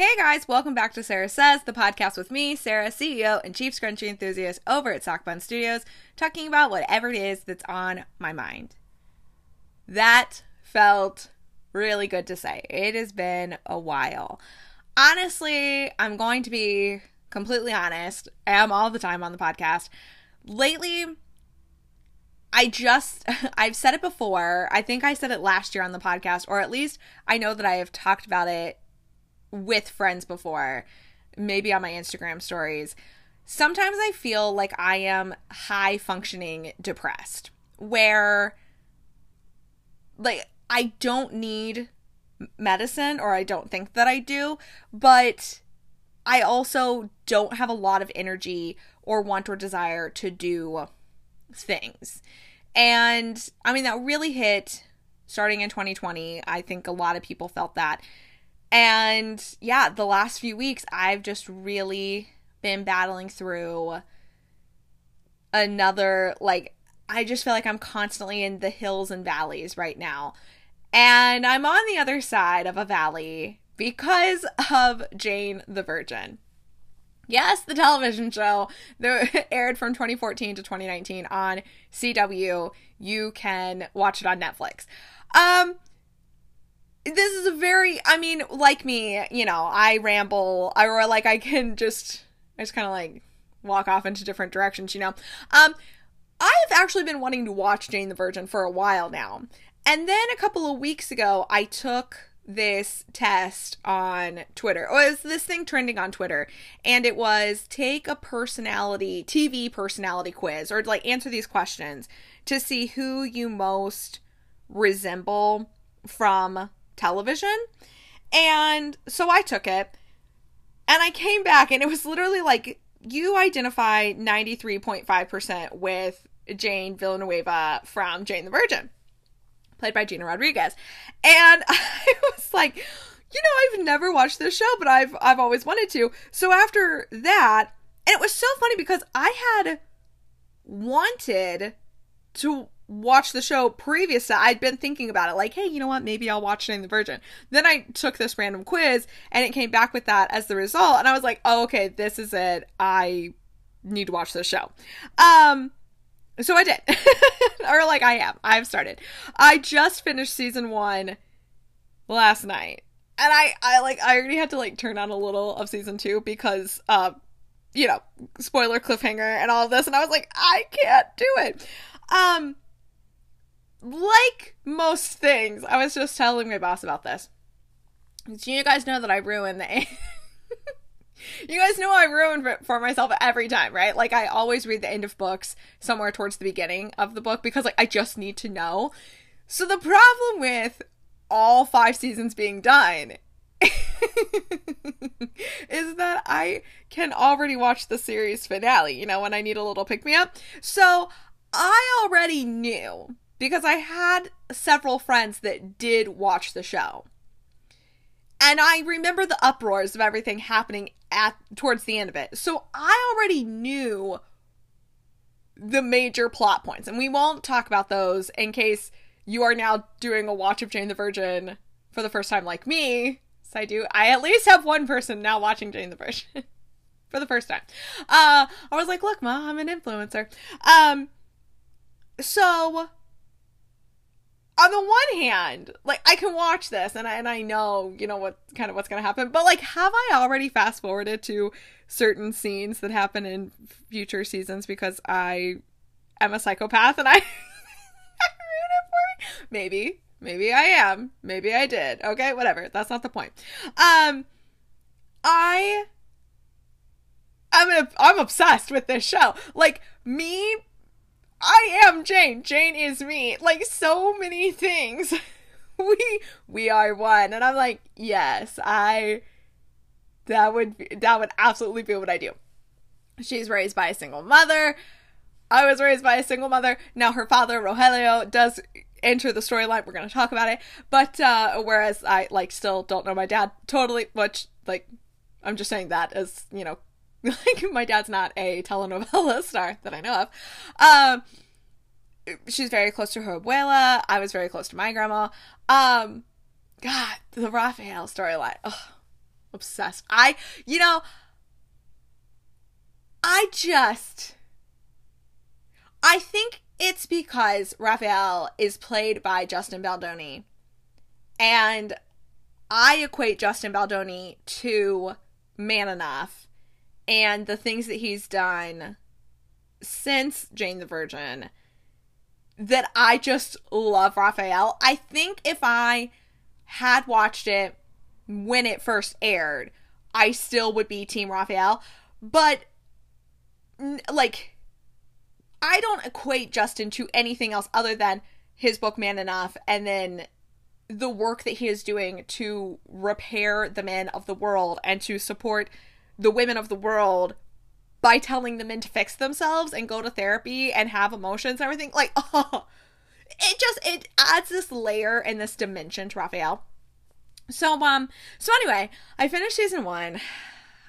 Hey guys, welcome back to Sarah Says, the podcast with me, Sarah, CEO and Chief Scrunchy Enthusiast over at Sockbun Studios, talking about whatever it is that's on my mind. That felt really good to say. It has been a while. Honestly, I'm going to be completely honest. I am all the time on the podcast. Lately, I just, I've said it before. I think I said it last year on the podcast, or at least I know that I have talked about it with friends before, maybe on my Instagram stories. Sometimes I feel like I am high functioning depressed, where like I don't need medicine, or I don't think that I do, but I also don't have a lot of energy or want or desire to do things. And I mean, that really hit starting in 2020. I think a lot of people felt that. And yeah, the last few weeks, I've just really been battling through another, like, I just feel like I'm constantly in the hills and valleys right now. And I'm on the other side of a valley because of Jane the Virgin. Yes, the television show that aired from 2014 to 2019 on CW. You can watch it on Netflix. Um, this is a very, I mean, like me, you know, I ramble, I, or like I can just, I just kind of like walk off into different directions, you know. Um, I've actually been wanting to watch Jane the Virgin for a while now. And then a couple of weeks ago, I took this test on Twitter. Oh, it was this thing trending on Twitter, and it was take a personality, TV personality quiz, or like answer these questions to see who you most resemble from television. And so I took it, and I came back, and it was literally like you identify 93.5% with Jane Villanueva from Jane the Virgin played by Gina Rodriguez. And I was like, you know, I've never watched this show, but I've I've always wanted to. So after that, and it was so funny because I had wanted to watch the show previous I'd been thinking about it like hey you know what maybe I'll watch Jane the Virgin then I took this random quiz and it came back with that as the result and I was like oh okay this is it I need to watch this show um so I did. or like I am. I've started. I just finished season 1 last night. And I I like I already had to like turn on a little of season 2 because uh you know, spoiler cliffhanger and all of this and I was like I can't do it. Um like most things, I was just telling my boss about this. Do you guys know that I ruined the you guys know I ruin for myself every time, right? Like I always read the end of books somewhere towards the beginning of the book because like I just need to know. So the problem with all five seasons being done is that I can already watch the series finale, you know, when I need a little pick me up. So I already knew because I had several friends that did watch the show. And I remember the uproars of everything happening at towards the end of it. So I already knew the major plot points, and we won't talk about those in case you are now doing a watch of Jane the Virgin for the first time like me. So I do. I at least have one person now watching Jane the Virgin for the first time. Uh I was like, look, ma, I'm an influencer. Um so on the one hand, like I can watch this and I, and I know, you know what kind of what's going to happen, but like have I already fast forwarded to certain scenes that happen in future seasons because I am a psychopath and I ruined it for Maybe. Maybe I am. Maybe I did. Okay, whatever. That's not the point. Um I I'm a, I'm obsessed with this show. Like me I am Jane. Jane is me. Like so many things. we we are one. And I'm like, yes, I that would be, that would absolutely be what I do. She's raised by a single mother. I was raised by a single mother. Now her father, Rogelio, does enter the storyline. We're going to talk about it. But uh whereas I like still don't know my dad totally, which like I'm just saying that as, you know, like my dad's not a telenovela star that I know of. Um, she's very close to her abuela. I was very close to my grandma. Um, God, the Rafael storyline. Obsessed. I, you know, I just, I think it's because Rafael is played by Justin Baldoni. And I equate Justin Baldoni to Man Enough and the things that he's done since Jane the Virgin that I just love Rafael. I think if I had watched it when it first aired, I still would be Team Rafael. But, like, I don't equate Justin to anything else other than his book Man Enough and then the work that he is doing to repair the men of the world and to support the women of the world by telling the men to fix themselves and go to therapy and have emotions and everything. Like, oh, it just it adds this layer and this dimension to Rafael. So um so anyway, I finished season 1.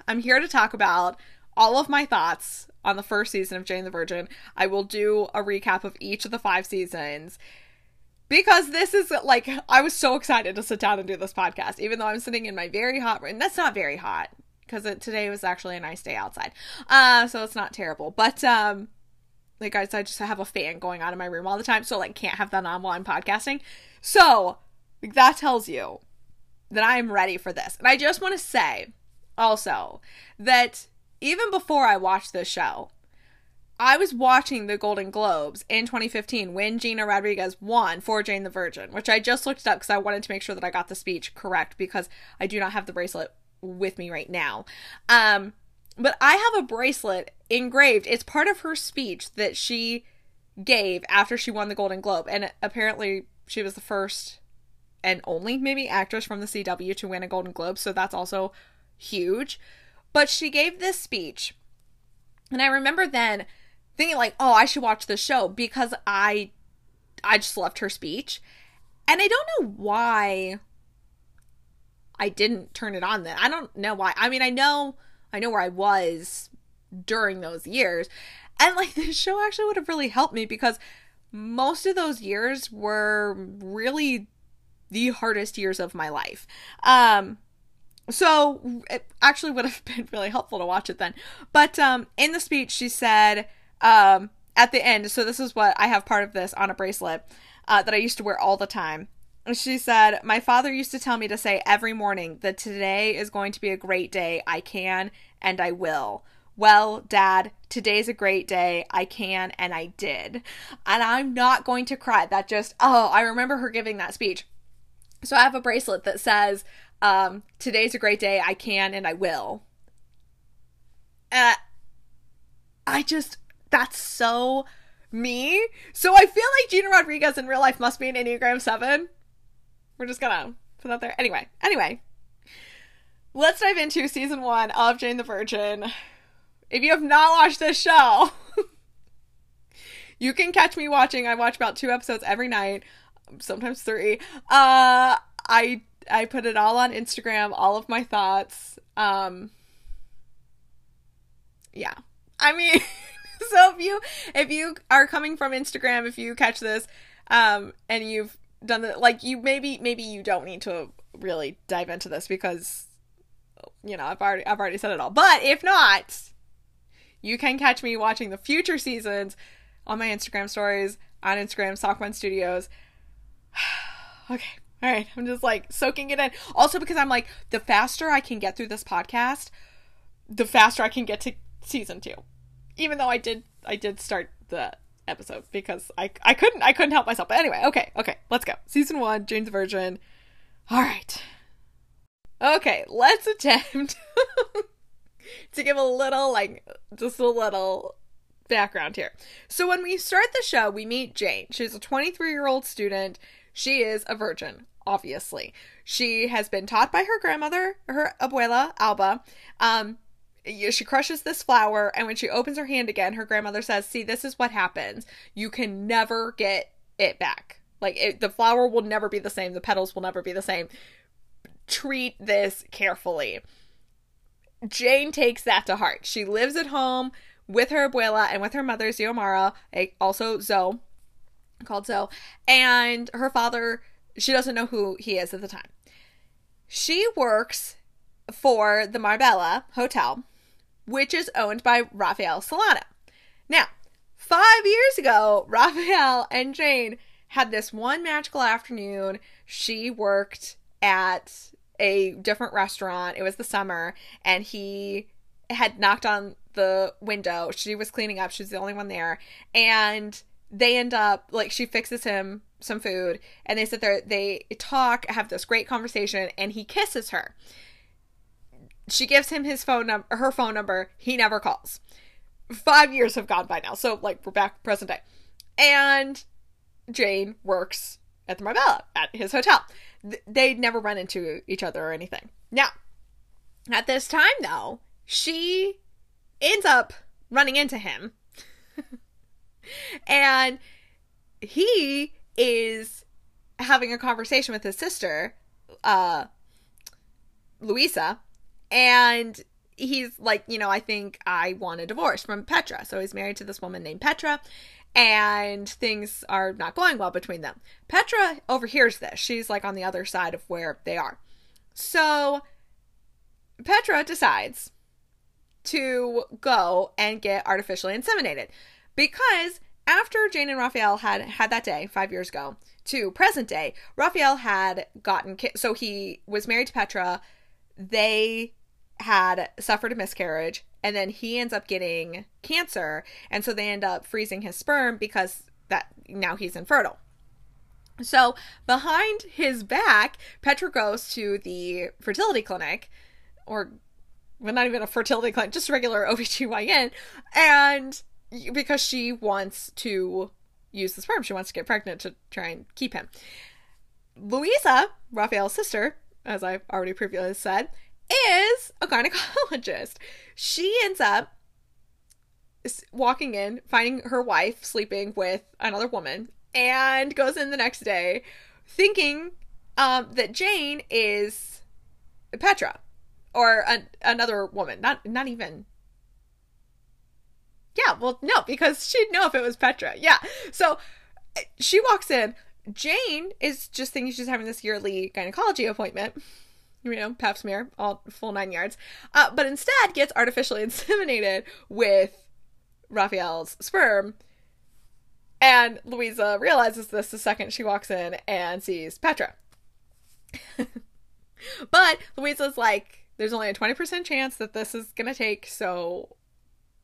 I'm here to talk about all of my thoughts on the first season of Jane the Virgin. I will do a recap of each of the 5 seasons because this is like I was so excited to sit down and do this podcast even though I'm sitting in my very hot room. That's not very hot because today was actually a nice day outside. Uh so it's not terrible. But um like guys, I just have a fan going on in my room all the time, so like can't have that on while I'm podcasting. So like, that tells you that I am ready for this. And I just want to say also that even before I watched this show, I was watching the Golden Globes in 2015 when Gina Rodriguez won for Jane the Virgin, which I just looked up because I wanted to make sure that I got the speech correct because I do not have the bracelet with me right now. Um, but I have a bracelet engraved. It's part of her speech that she gave after she won the Golden Globe. And apparently, she was the first and only, maybe, actress from the CW to win a Golden Globe. So that's also huge. But she gave this speech. And I remember then thinking, like, oh, I should watch this show because I. I just loved her speech. And I don't know why I didn't turn it on then. I don't know why. I mean, I know I know where I was during those years. And like this show actually would have really helped me because most of those years were really the hardest years of my life. Um so it actually would have been really helpful to watch it then. But um in the speech she said um at the end, so this is what I have part of this on a bracelet uh, that I used to wear all the time. She said, My father used to tell me to say every morning that today is going to be a great day. I can and I will. Well, Dad, today's a great day. I can and I did. And I'm not going to cry. That just, oh, I remember her giving that speech. So I have a bracelet that says, um, Today's a great day. I can and I will. Uh, I just, that's so me. So I feel like Gina Rodriguez in real life must be an Enneagram 7 we're just gonna put that there. Anyway, anyway, let's dive into season one of Jane the Virgin. If you have not watched this show, you can catch me watching. I watch about two episodes every night, sometimes three. Uh, I I put it all on Instagram, all of my thoughts. Um, yeah, I mean, so if you if you are coming from Instagram, if you catch this, um, and you've done the like you maybe maybe you don't need to really dive into this because you know I've already I've already said it all. But if not, you can catch me watching the future seasons on my Instagram stories on Instagram Sockbun Studios. okay. All right, I'm just like soaking it in. Also because I'm like the faster I can get through this podcast, the faster I can get to season 2. Even though I did I did start the episode because I I couldn't I couldn't help myself. But anyway, okay, okay, let's go. Season one, Jane's Virgin. All right. Okay, let's attempt to give a little like just a little background here. So when we start the show, we meet Jane. She's a 23-year-old student. She is a virgin, obviously. She has been taught by her grandmother, her abuela, Alba, um, she crushes this flower and when she opens her hand again her grandmother says see this is what happens. You can never get it back. Like it, the flower will never be the same. The petals will never be the same. Treat this carefully. Jane takes that to heart. She lives at home with her abuela and with her mother xiomara also zoe called zoe and her father she doesn't know who he is at the time. She works for the Marbella Hotel, which is owned by Rafael Solano. Now, five years ago, Rafael and Jane had this one magical afternoon. She worked at a different restaurant. It was the summer, and he had knocked on the window. She was cleaning up. She was the only one there. And they end up, like, she fixes him some food, and they sit there, they talk, have this great conversation, and he kisses her. She gives him his phone number, her phone number. He never calls. Five years have gone by now, so like we're back present day, and Jane works at the Marbella at his hotel. They'd never run into each other or anything. Now, at this time though, she ends up running into him, and he is having a conversation with his sister, uh, Luisa, and he's like, you know, I think I want a divorce from Petra. So he's married to this woman named Petra, and things are not going well between them. Petra overhears this. She's like on the other side of where they are. So Petra decides to go and get artificially inseminated because after Jane and Rafael had had that day five years ago to present day, Rafael had gotten so he was married to Petra. They had suffered a miscarriage and then he ends up getting cancer and so they end up freezing his sperm because that now he's infertile. So behind his back, Petra goes to the fertility clinic or well, not even a fertility clinic, just regular OBGYN and because she wants to use the sperm, she wants to get pregnant to try and keep him. Luisa, Rafael's sister, as I've already previously said, is a gynecologist. She ends up walking in, finding her wife sleeping with another woman, and goes in the next day thinking um, that Jane is Petra or an, another woman. Not not even. Yeah, well, no, because she'd know if it was Petra. Yeah, so she walks in. Jane is just thinking she's having this yearly gynecology appointment you know, pap smear, all full nine yards, uh, but instead gets artificially inseminated with Rafael's sperm. And Luisa realizes this the second she walks in and sees Petra. but Luisa's like, there's only a 20% chance that this is going to take, so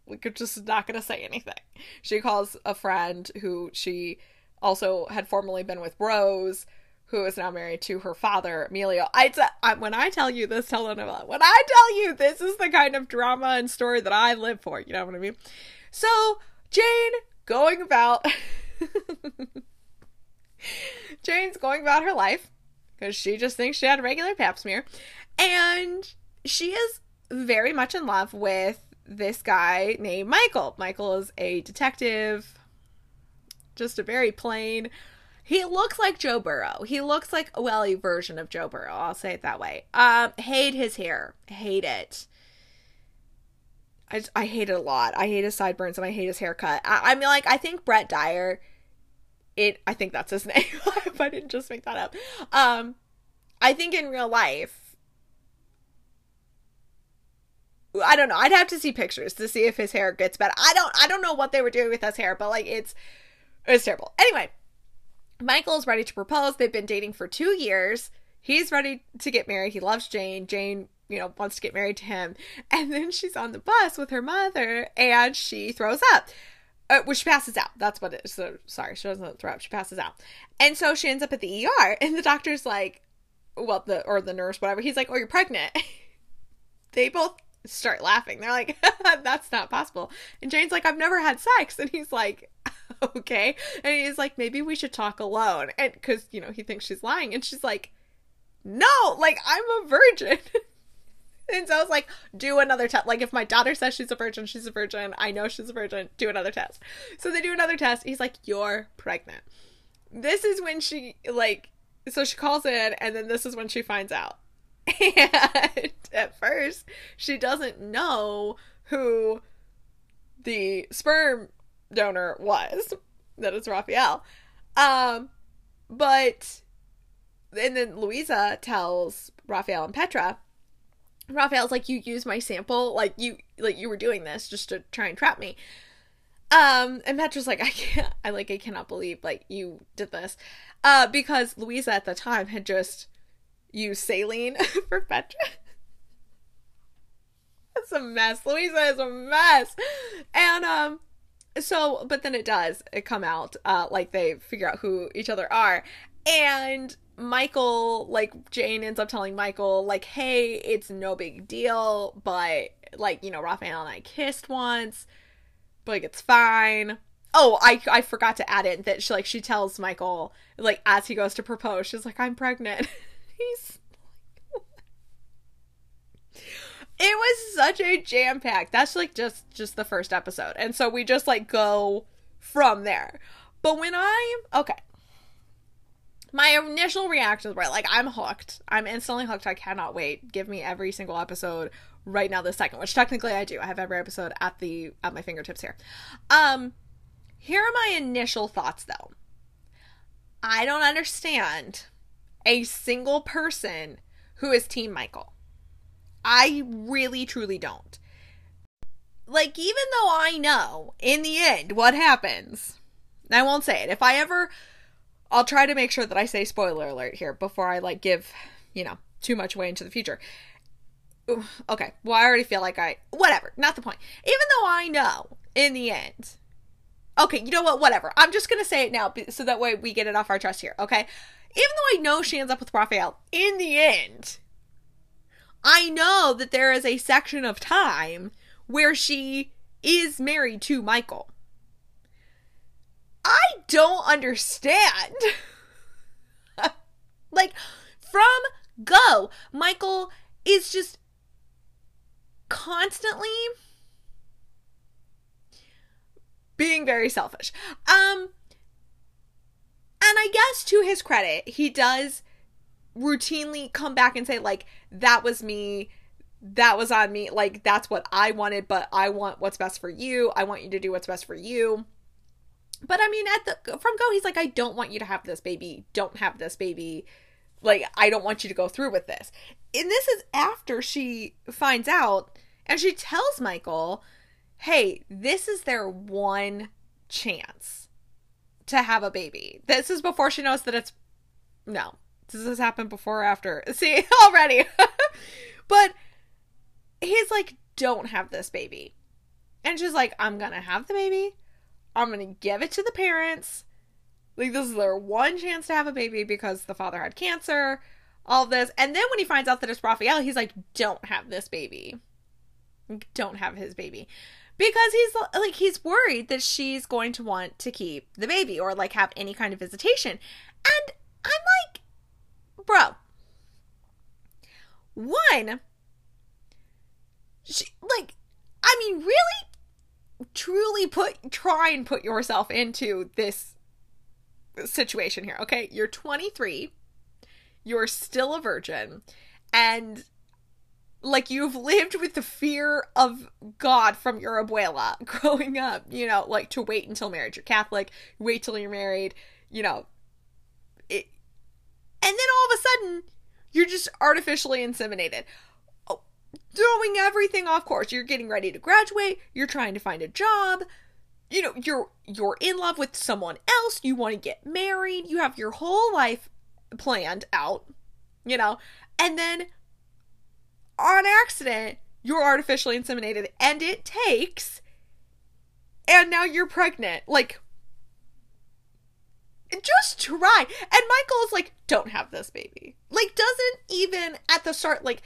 we could just not going to say anything. She calls a friend who she also had formerly been with Rose who is now married to her father, Emilio. I, t- I when I tell you this telenovela, when I tell you this is the kind of drama and story that I live for, you know what I mean? So Jane going about, Jane's going about her life because she just thinks she had a regular pap smear, and she is very much in love with this guy named Michael. Michael is a detective, just a very plain he looks like Joe Burrow. He looks like a welly version of Joe Burrow. I'll say it that way. Um, hate his hair. Hate it. I, I hate it a lot. I hate his sideburns and I hate his haircut. I, I mean, like, I think Brett Dier, it, I think that's his name. if I didn't just make that up. Um, I think in real life, I don't know. I'd have to see pictures to see if his hair gets better. I don't, I don't know what they were doing with his hair, but like, it's, it's terrible. Anyway, Michael's ready to propose. They've been dating for two years. He's ready to get married. He loves Jane. Jane, you know, wants to get married to him. And then she's on the bus with her mother and she throws up. Uh, well, she passes out. That's what it is. So, sorry, she doesn't throw up. She passes out. And so she ends up at the ER. And the doctor's like, well, the, or the nurse, whatever. He's like, oh, you're pregnant. they both start laughing. They're like, that's not possible. And Jane's like, I've never had sex. And he's like, okay. And he's like, maybe we should talk alone. And because, you know, he thinks she's lying. And she's like, no, like, I'm a virgin. and so I was like, do another test. Like, if my daughter says she's a virgin, she's a virgin. I know she's a virgin. Do another test. So they do another test. He's like, you're pregnant. This is when she, like, so she calls in, and then this is when she finds out. And at first, she doesn't know who the sperm donor was. That is Rafael. Um, but and then Luisa tells Rafael and Petra Rafael's like, you use my sample, like you like you were doing this just to try and trap me. Um, and Petra's like, I can't I like I cannot believe like you did this. Uh, because Luisa at the time had just used saline for Petra. It's a mess. Luisa is a mess. And um so but then it does it come out uh like they figure out who each other are and Michael, like Jane ends up telling Michael, like, hey, it's no big deal, but like, you know, Rafael and I kissed once, but like it's fine. Oh, I I forgot to add in that she like she tells Michael, like, as he goes to propose, she's like, I'm pregnant. He's it was such a jam pack. That's like just just the first episode, and so we just like go from there. But when I okay, my initial reactions were like, I'm hooked. I'm instantly hooked. I cannot wait. Give me every single episode right now this second, which technically I do. I have every episode at the at my fingertips here. Um here are my initial thoughts though. I don't understand a single person who is team Michael. I really truly don't. Like even though I know in the end what happens, I won't say it. If I ever I'll try to make sure that I say spoiler alert here before I like give, you know, too much away into the future. Ooh, okay, well, I already feel like I. Whatever, not the point. Even though I know in the end. Okay, you know what? Whatever. I'm just gonna say it now so that way we get it off our chest here, okay? Even though I know she ends up with Rafael, in the end, I know that there is a section of time where she is married to Michael. I don't understand. like, from go, Michael is just constantly being very selfish. Um, and I guess to his credit, he does routinely come back and say, like, that was me. That was on me. Like, that's what I wanted, but I want what's best for you. I want you to do what's best for you. But I mean, at the from go, he's like, I don't want you to have this baby. Don't have this baby. Like, I don't want you to go through with this. And this is after she finds out and she tells Michael, hey, this is their one chance to have a baby. This is before she knows that it's. No. Does this happen before or after? See, already. but he's like, don't have this baby. And she's like, I'm gonna have the baby. I'm to give it to the parents. Like, this is their one chance to have a baby because the father had cancer, all this. And then when he finds out that it's Rafael, he's like, don't have this baby. Don't have his baby. Because he's like, he's worried that she's going to want to keep the baby or like have any kind of visitation. And I'm like, bro, one, she, like, I mean, really? truly put try and put yourself into this situation here. Okay, you're 23, you're still a virgin, and like you've lived with the fear of God from your abuela growing up, you know, like to wait until marriage. You're Catholic, wait till you're married, you know. And then all of a sudden, you're just artificially inseminated. Oh, throwing everything off course. You're getting ready to graduate, you're trying to find a job, you know, you're you're in love with someone else, you want to get married, you have your whole life planned out, you know, and then on accident, you're artificially inseminated and it takes and now you're pregnant. Like just try. And Michael is like, don't have this baby. Like, doesn't even at the start, like,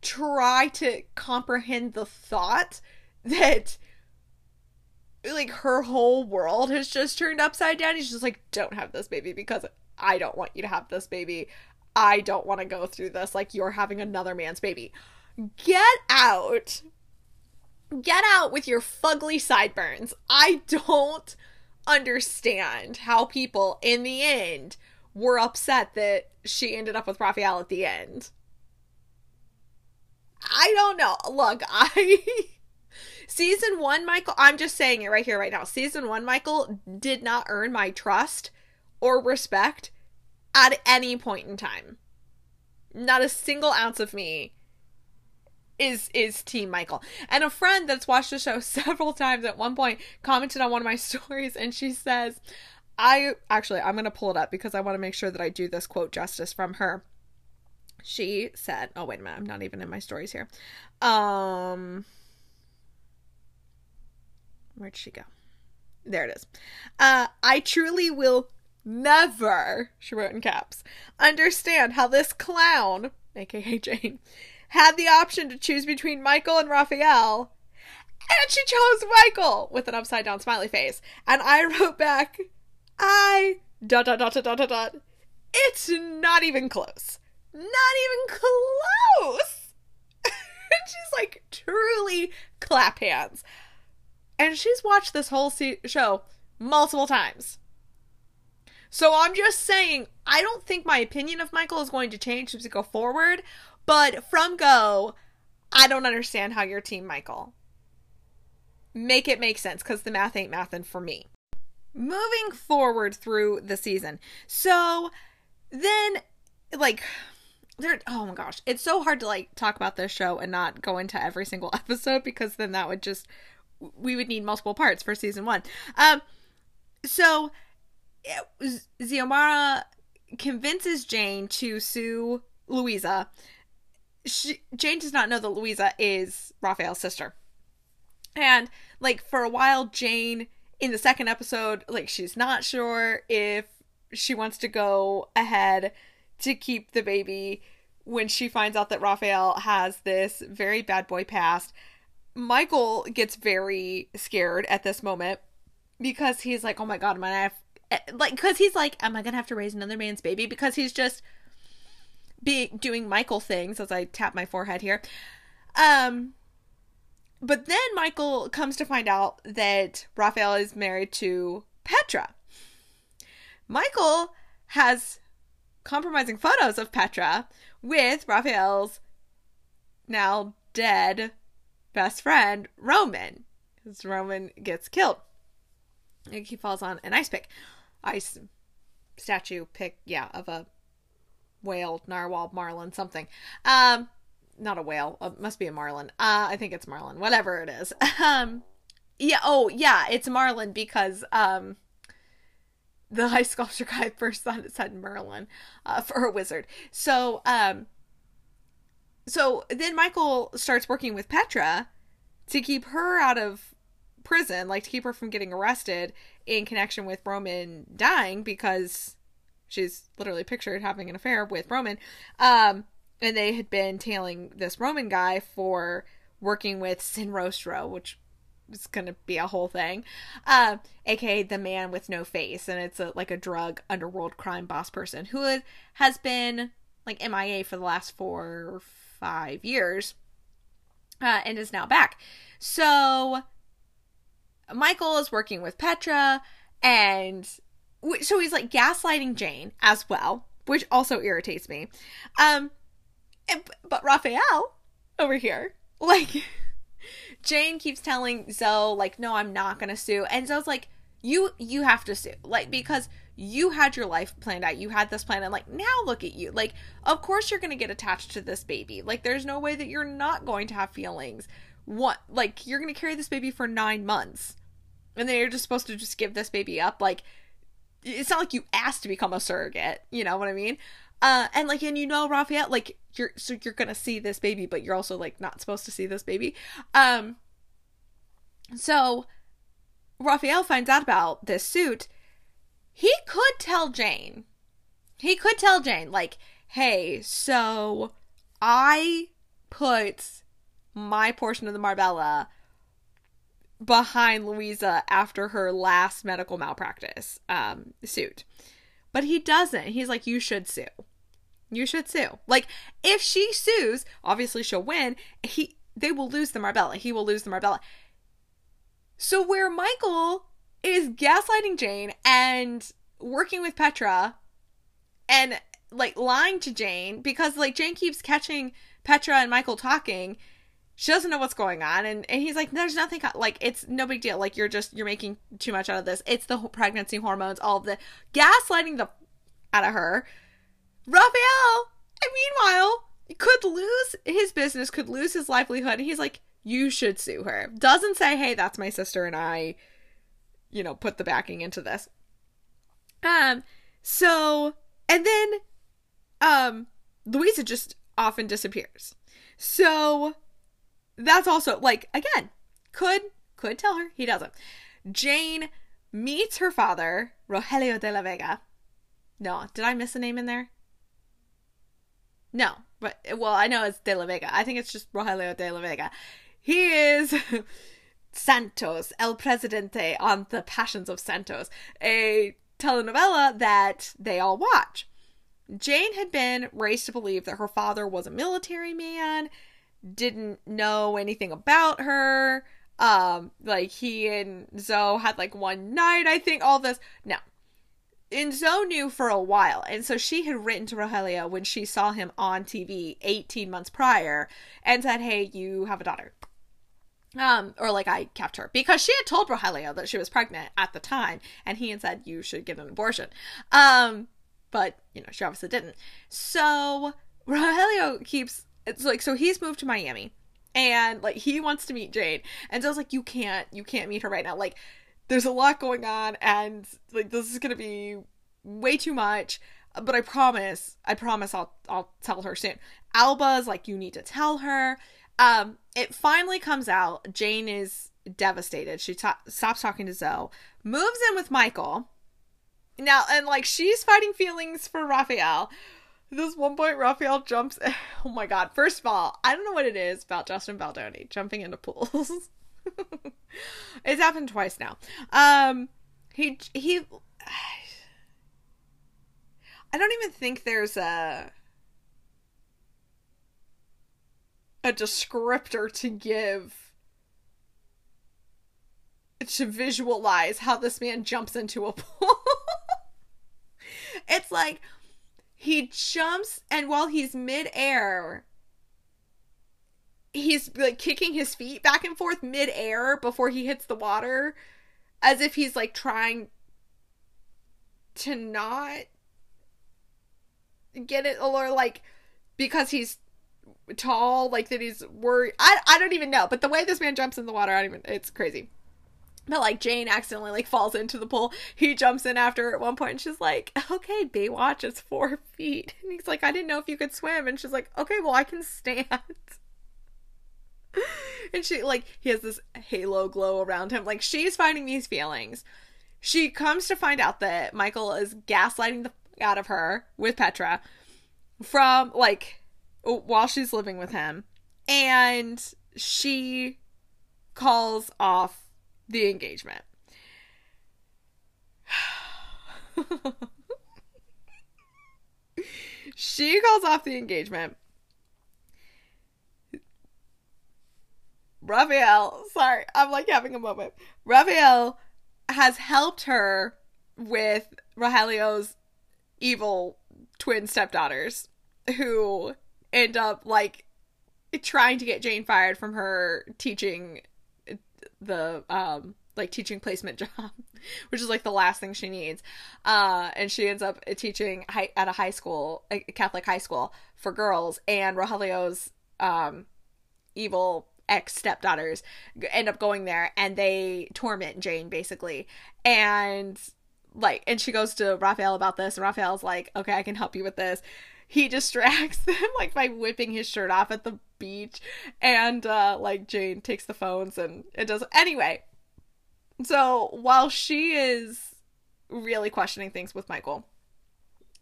try to comprehend the thought that like her whole world has just turned upside down. He's just like, don't have this baby because I don't want you to have this baby. I don't want to go through this. Like, you're having another man's baby. Get out. Get out with your fugly sideburns. I don't understand how people in the end were upset that she ended up with Rafael at the end. I don't know. Look, I season one, Michael. I'm just saying it right here, right now. Season one, Michael did not earn my trust or respect at any point in time. Not a single ounce of me is is team michael. And a friend that's watched the show several times at one point commented on one of my stories and she says i actually i'm going to pull it up because i want to make sure that i do this quote justice from her. She said oh wait a minute i'm not even in my stories here. Um where'd she go? There it is. Uh i truly will never she wrote in caps understand how this clown aka jane had the option to choose between michael and rafael and she chose michael with an upside down smiley face and i wrote back i dot dot dot dot dot dot it's not even close not even close. And she's like truly clap hands. And she's watched this whole se- show multiple times. So I'm just saying, I don't think my opinion of Michael is going to change as we go forward, but from go, I don't understand how you're team Michael. Make it make sense because the math ain't mathin' for me. Moving forward through the season. So then, like, there oh my gosh it's so hard to like talk about this show and not go into every single episode because then that would just we would need multiple parts for season one um so it, Xiomara convinces Jane to sue Luisa. She, Jane does not know that Luisa is Rafael's sister. And like for a while Jane in the second episode like she's not sure if she wants to go ahead to keep the baby when she finds out that Rafael has this very bad boy past. Michael gets very scared at this moment because he's like, "Oh my god, am I have eh, like?" Because he's like, "Am I gonna have to raise another man's baby?" Because he's just be doing Michael things as I tap my forehead here. Um, but then Michael comes to find out that Rafael is married to Petra. Michael has compromising photos of Petra with Raphael's now dead best friend, Roman. Because Roman gets killed. And he falls on an ice pick. Ice statue pick, yeah, of a whale, narwhal, marlin, something. Um, not a whale. It uh, must be a marlin. Uh, I think it's marlin. Whatever it is. Um, yeah. Oh, yeah. It's marlin because um, the high sculpture guy first thought it said Merlin uh, for a wizard. So, um, so then Michael starts working with Petra to keep her out of prison, like to keep her from getting arrested in connection with Roman dying because she's literally pictured having an affair with Roman. Um, and they had been tailing this Roman guy for working with Sin Rostro, which is gonna be a whole thing. Uh, aka the man with no face, and it's a like a drug underworld crime boss person who has been like MIA for the last four or five years, uh, and is now back. So Michael is working with Petra, and so he's like gaslighting Jane as well, which also irritates me. Um, and, but Rafael over here, like. Jane keeps telling Zoe, like, no, I'm not gonna sue. And Zoe's like, you you have to sue. Like, because you had your life planned out. You had this plan and like now look at you. Like, of course you're gonna get attached to this baby. Like, there's no way that you're not going to have feelings. What like you're gonna carry this baby for nine months. And then you're just supposed to just give this baby up. Like it's not like you asked to become a surrogate. You know what I mean? Uh, and like, and you know, Rafael, like you're so you're gonna see this baby, but you're also like not supposed to see this baby. Um, so Rafael finds out about this suit. He could tell Jane. He could tell Jane, like, hey, so I put my portion of the Marbella behind Luisa after her last medical malpractice um, suit. But he doesn't. He's like, you should sue. You should sue. Like if she sues, obviously she'll win. He they will lose the Marbella. He will lose the Marbella. So where Michael is gaslighting Jane and working with Petra and like lying to Jane because like Jane keeps catching Petra and Michael talking. She doesn't know what's going on and, and he's like there's nothing like it's no big deal like you're just you're making too much out of this. It's the pregnancy hormones all of the gaslighting the out of her Rafael, meanwhile, could lose his business, could lose his livelihood. He's like, you should sue her. Doesn't say, hey, that's my sister and I, you know, put the backing into this. Um, so, and then, um, Luisa just often disappears. So, that's also, like, again, could, could tell her, he doesn't. Jane meets her father, Rogelio de la Vega. No, did I miss a name in there? No, but well, I know it's De La Vega. I think it's just Rogelio De La Vega. He is Santos, El Presidente on the Passions of Santos, a telenovela that they all watch. Jane had been raised to believe that her father was a military man, didn't know anything about her. Um, like he and Zoe had like one night, I think, all this. No, and Zoe knew for a while, and so she had written to Rogelio when she saw him on TV 18 months prior and said, Hey, you have a daughter. Um, or like I kept her because she had told Rogelio that she was pregnant at the time, and he had said you should get an abortion. Um, but you know, she obviously didn't. So Rogelio keeps it's like so he's moved to Miami and like he wants to meet Jane. And Zoe's like, You can't, you can't meet her right now. Like there's a lot going on and like this is gonna be way too much but i promise i promise i'll i'll tell her soon alba's like you need to tell her um it finally comes out jane is devastated she stops talking to zoe moves in with michael now and like she's fighting feelings for rafael this one point Rafael jumps oh my god first of all i don't know what it is about justin baldoni jumping into pools it's happened twice now. Um, he he. I don't even think there's a a descriptor to give to visualize how this man jumps into a pool. it's like he jumps and while he's midair he's like kicking his feet back and forth mid-air before he hits the water as if he's like trying to not get it or like because he's tall like that he's worried I, I don't even know but the way this man jumps in the water I don't even it's crazy but like Jane accidentally like falls into the pool. He jumps in after her at one point and she's like, Okay, Baywatch, it's four feet. And he's like, I didn't know if you could swim. And she's like, Okay, well I can stand. and she like he has this halo glow around him. Like she's finding these feelings. She comes to find out that Michael is gaslighting the out of her with Petra from like while she's living with him and she calls off the engagement. she calls off the engagement Rafael, sorry, I'm like having a moment. Rafael has helped her with Rogelio's evil twin stepdaughters who end up like trying to get Jane fired from her teaching the um like teaching placement job, which is like the last thing she needs. Uh, and she ends up teaching high, at a high school, a Catholic high school for girls, and Rogelio's um evil ex stepdaughters end up going there and they torment Jane basically. And like and she goes to Rafael about this and Rafael's like, "Okay, I can help you with this." He distracts them like by whipping his shirt off at the beach and uh like Jane takes the phones and it does anyway. So, while she is really questioning things with Michael,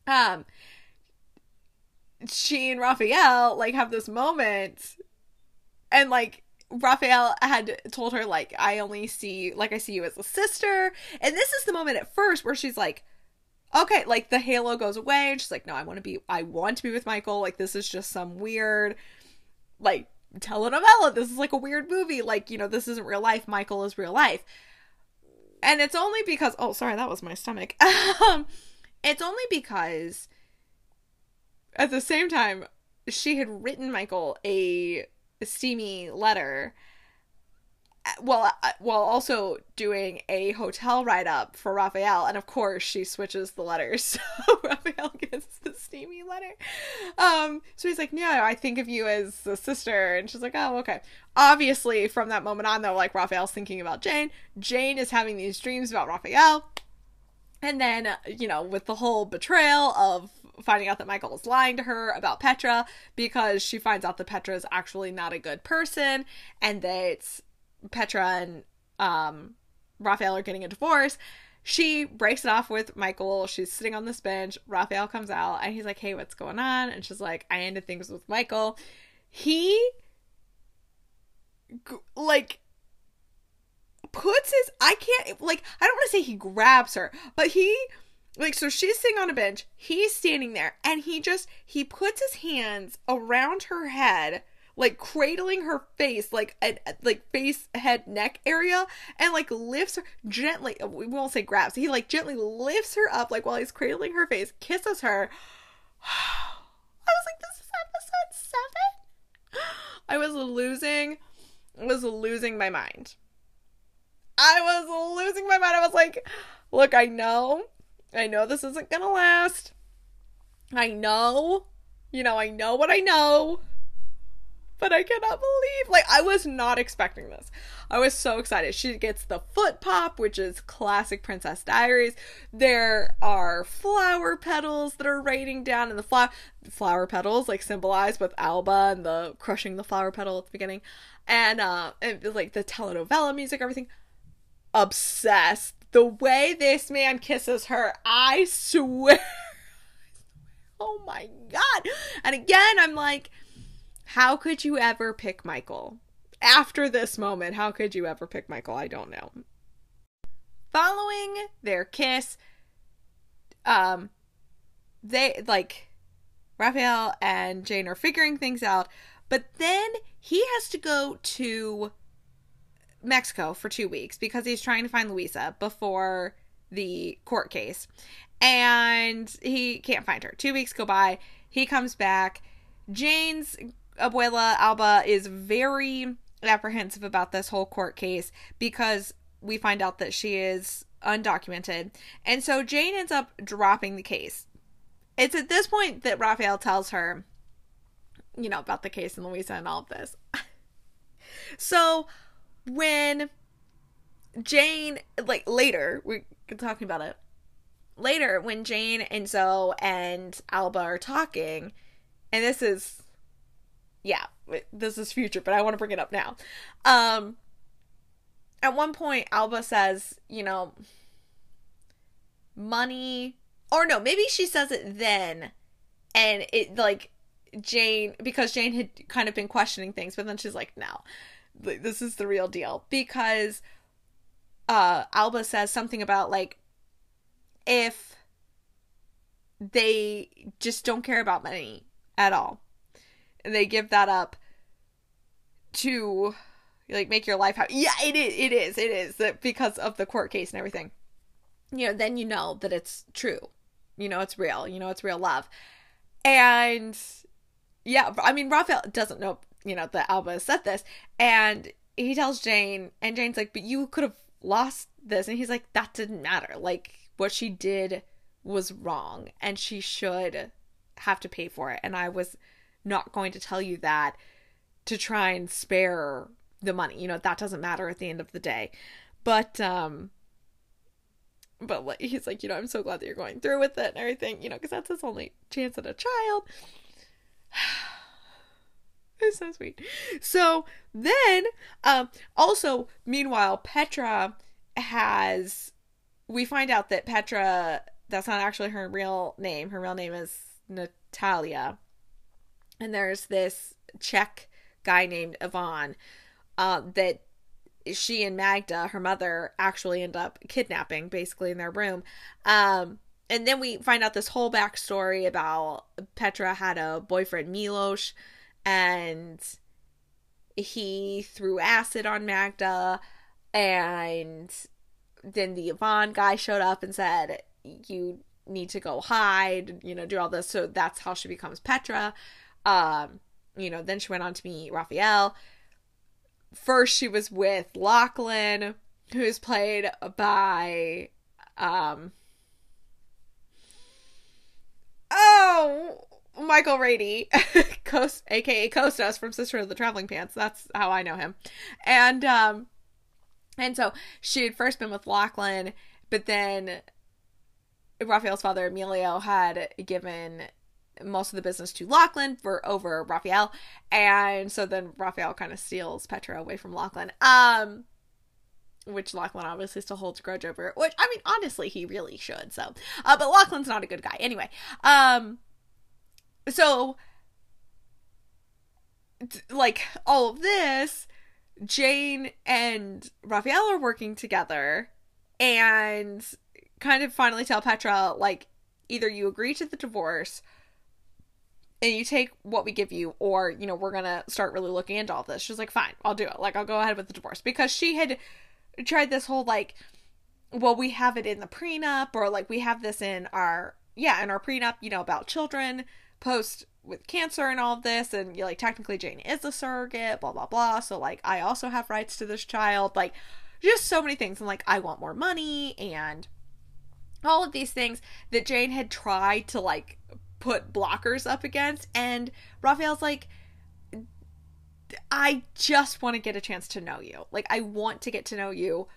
um she and Rafael like have this moment. And like Rafael had told her like I only see like I see you as a sister. And this is the moment at first where she's like okay like the halo goes away. And she's like no I want to be I want to be with Michael. Like this is just some weird like telenovela. This is like a weird movie. Like you know this isn't real life. Michael is real life. And it's only because oh sorry that was my stomach. Um it's only because at the same time she had written Michael a steamy letter while while also doing a hotel write up for Rafael, and of course she switches the letters, so Rafael gets the steamy letter. Um, so he's like, "No, I think of you as a sister," and she's like, "Oh, okay." Obviously, from that moment on, though, like Rafael's thinking about Jane. Jane is having these dreams about Rafael, and then you know, with the whole betrayal of finding out that Michael is lying to her about Petra because she finds out that Petra is actually not a good person and that Petra and um, Rafael are getting a divorce. She breaks it off with Michael. She's sitting on this bench. Rafael comes out and he's like, Hey, what's going on? And she's like, I ended things with Michael. He, like, puts his, I can't, like, I don't want to say he grabs her, but he, like, so she's sitting on a bench. He's standing there and he just, he puts his hands around her head like cradling her face, like a, like face, head, neck area, and like lifts her gently. Uh, we won't say grabs. He like gently lifts her up, like while he's cradling her face, kisses her. I was like, this is episode seven. I was losing, was losing my mind. I was losing my mind. I was like, look, I know, I know this isn't gonna last. I know, you know, I know what I know but I cannot believe like I was not expecting this. I was so excited. She gets the foot pop, which is classic Princess Diaries. There are flower petals that are raining down, and the flower flower petals like symbolized with Alba and the crushing the flower petal at the beginning, and uh, and like the telenovela music, everything. Obsessed. The way this man kisses her, I swear. oh my god! And again, I'm like how could you ever pick Michael? After this moment, how could you ever pick Michael? I don't know. Following their kiss, um, they like Rafael and Jane are figuring things out, but then he has to go to Mexico for two weeks because he's trying to find Luisa before the court case. And he can't find her. Two weeks go by. He comes back. Jane's Abuela Alba is very apprehensive about this whole court case because we find out that she is undocumented. And so Jane ends up dropping the case. It's at this point that Rafael tells her, you know, about the case and Luisa and all of this. so when Jane, like later, we're talking about it. Later, when Jane and Zoe and Alba are talking, and this is yeah, this is future, but I want to bring it up now. Um, at one point, Alba says, you know, money, or no, maybe she says it then, and it like Jane, because Jane had kind of been questioning things, but then she's like, no, this is the real deal because uh, Alba says something about like if they just don't care about money at all and they give that up to like make your life happy. Yeah, it is. It is. It is that because of the court case and everything. You know, then you know that it's true. You know, it's real. You know, it's real love. And yeah, I mean, Rafael doesn't know. You know that Alba said this, and he tells Jane, and Jane's like, "But you could have lost this," and he's like, "That didn't matter. Like what she did was wrong, and she should have to pay for it." And I was not going to tell you that to try and spare the money. You know, that doesn't matter at the end of the day. But um but like, he's like, you know, I'm so glad that you're going through with it and everything, you know, because that's his only chance at a child. it's so sweet. So then, um, also, meanwhile, Petra has. We find out that Petra, that's not actually her real name. Her real name is Natalia and there's this Czech guy named Ivan uh, that she and Magda, her mother, actually end up kidnapping basically in their room. Um, and then we find out this whole backstory about Petra had a boyfriend, Milos, and he threw acid on Magda. And then the Ivan guy showed up and said, You need to go hide, you know, do all this. So that's how she becomes Petra. Um, you know, then she went on to meet Rafael. first she was with Lachlan, who is played by um oh Michael Rady, Coast, aka Costas from Sisterhood the Traveling Pants. That's how I know him. And um and so she had first been with Lachlan, but then Rafael's father Emilio had given most of the business to Lachlan for over Rafael, and so then Rafael kind of steals Petra away from Lachlan. Um, which Lachlan obviously still holds grudge over. Which I mean, honestly, he really should. So, uh, but Lachlan's not a good guy anyway. Um, so like all of this, Jane and Rafael are working together, and kind of finally tell Petra like either you agree to the divorce and you take what we give you or you know we're gonna start really looking into all this. She's like fine i'll do it. Like i'll go ahead with the divorce. Because she had tried this whole like well we have it in the prenup or like we have this in our yeah in our prenup you know about children post with cancer and all this and you like technically jane is a surrogate blah blah blah. So like i also have rights to this child. Like just so many things. And like i want more money and all of these things that jane had tried to like put blockers up against. And Rafael's like, I just want to get a chance to know you. Like, I want to get to know you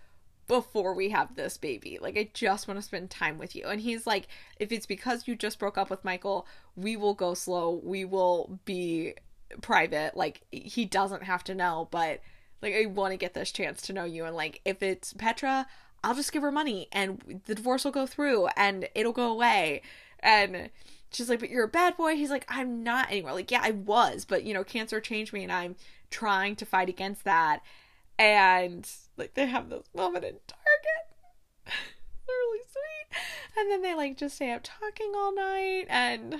before we have this baby. Like, I just want to spend time with you. And he's like, if it's because you just broke up with Michael, we will go slow. We will be private. Like, he doesn't have to know, but like, I want to get this chance to know you. And like, if it's Petra, I'll just give her money and the divorce will go through and it'll go away. And she's like, but you're a bad boy. He's like, I'm not anymore. Like, yeah, I was, but you know, cancer changed me and I'm trying to fight against that. And like they have this moment in Target. They're really sweet. And then they like just stay up talking all night and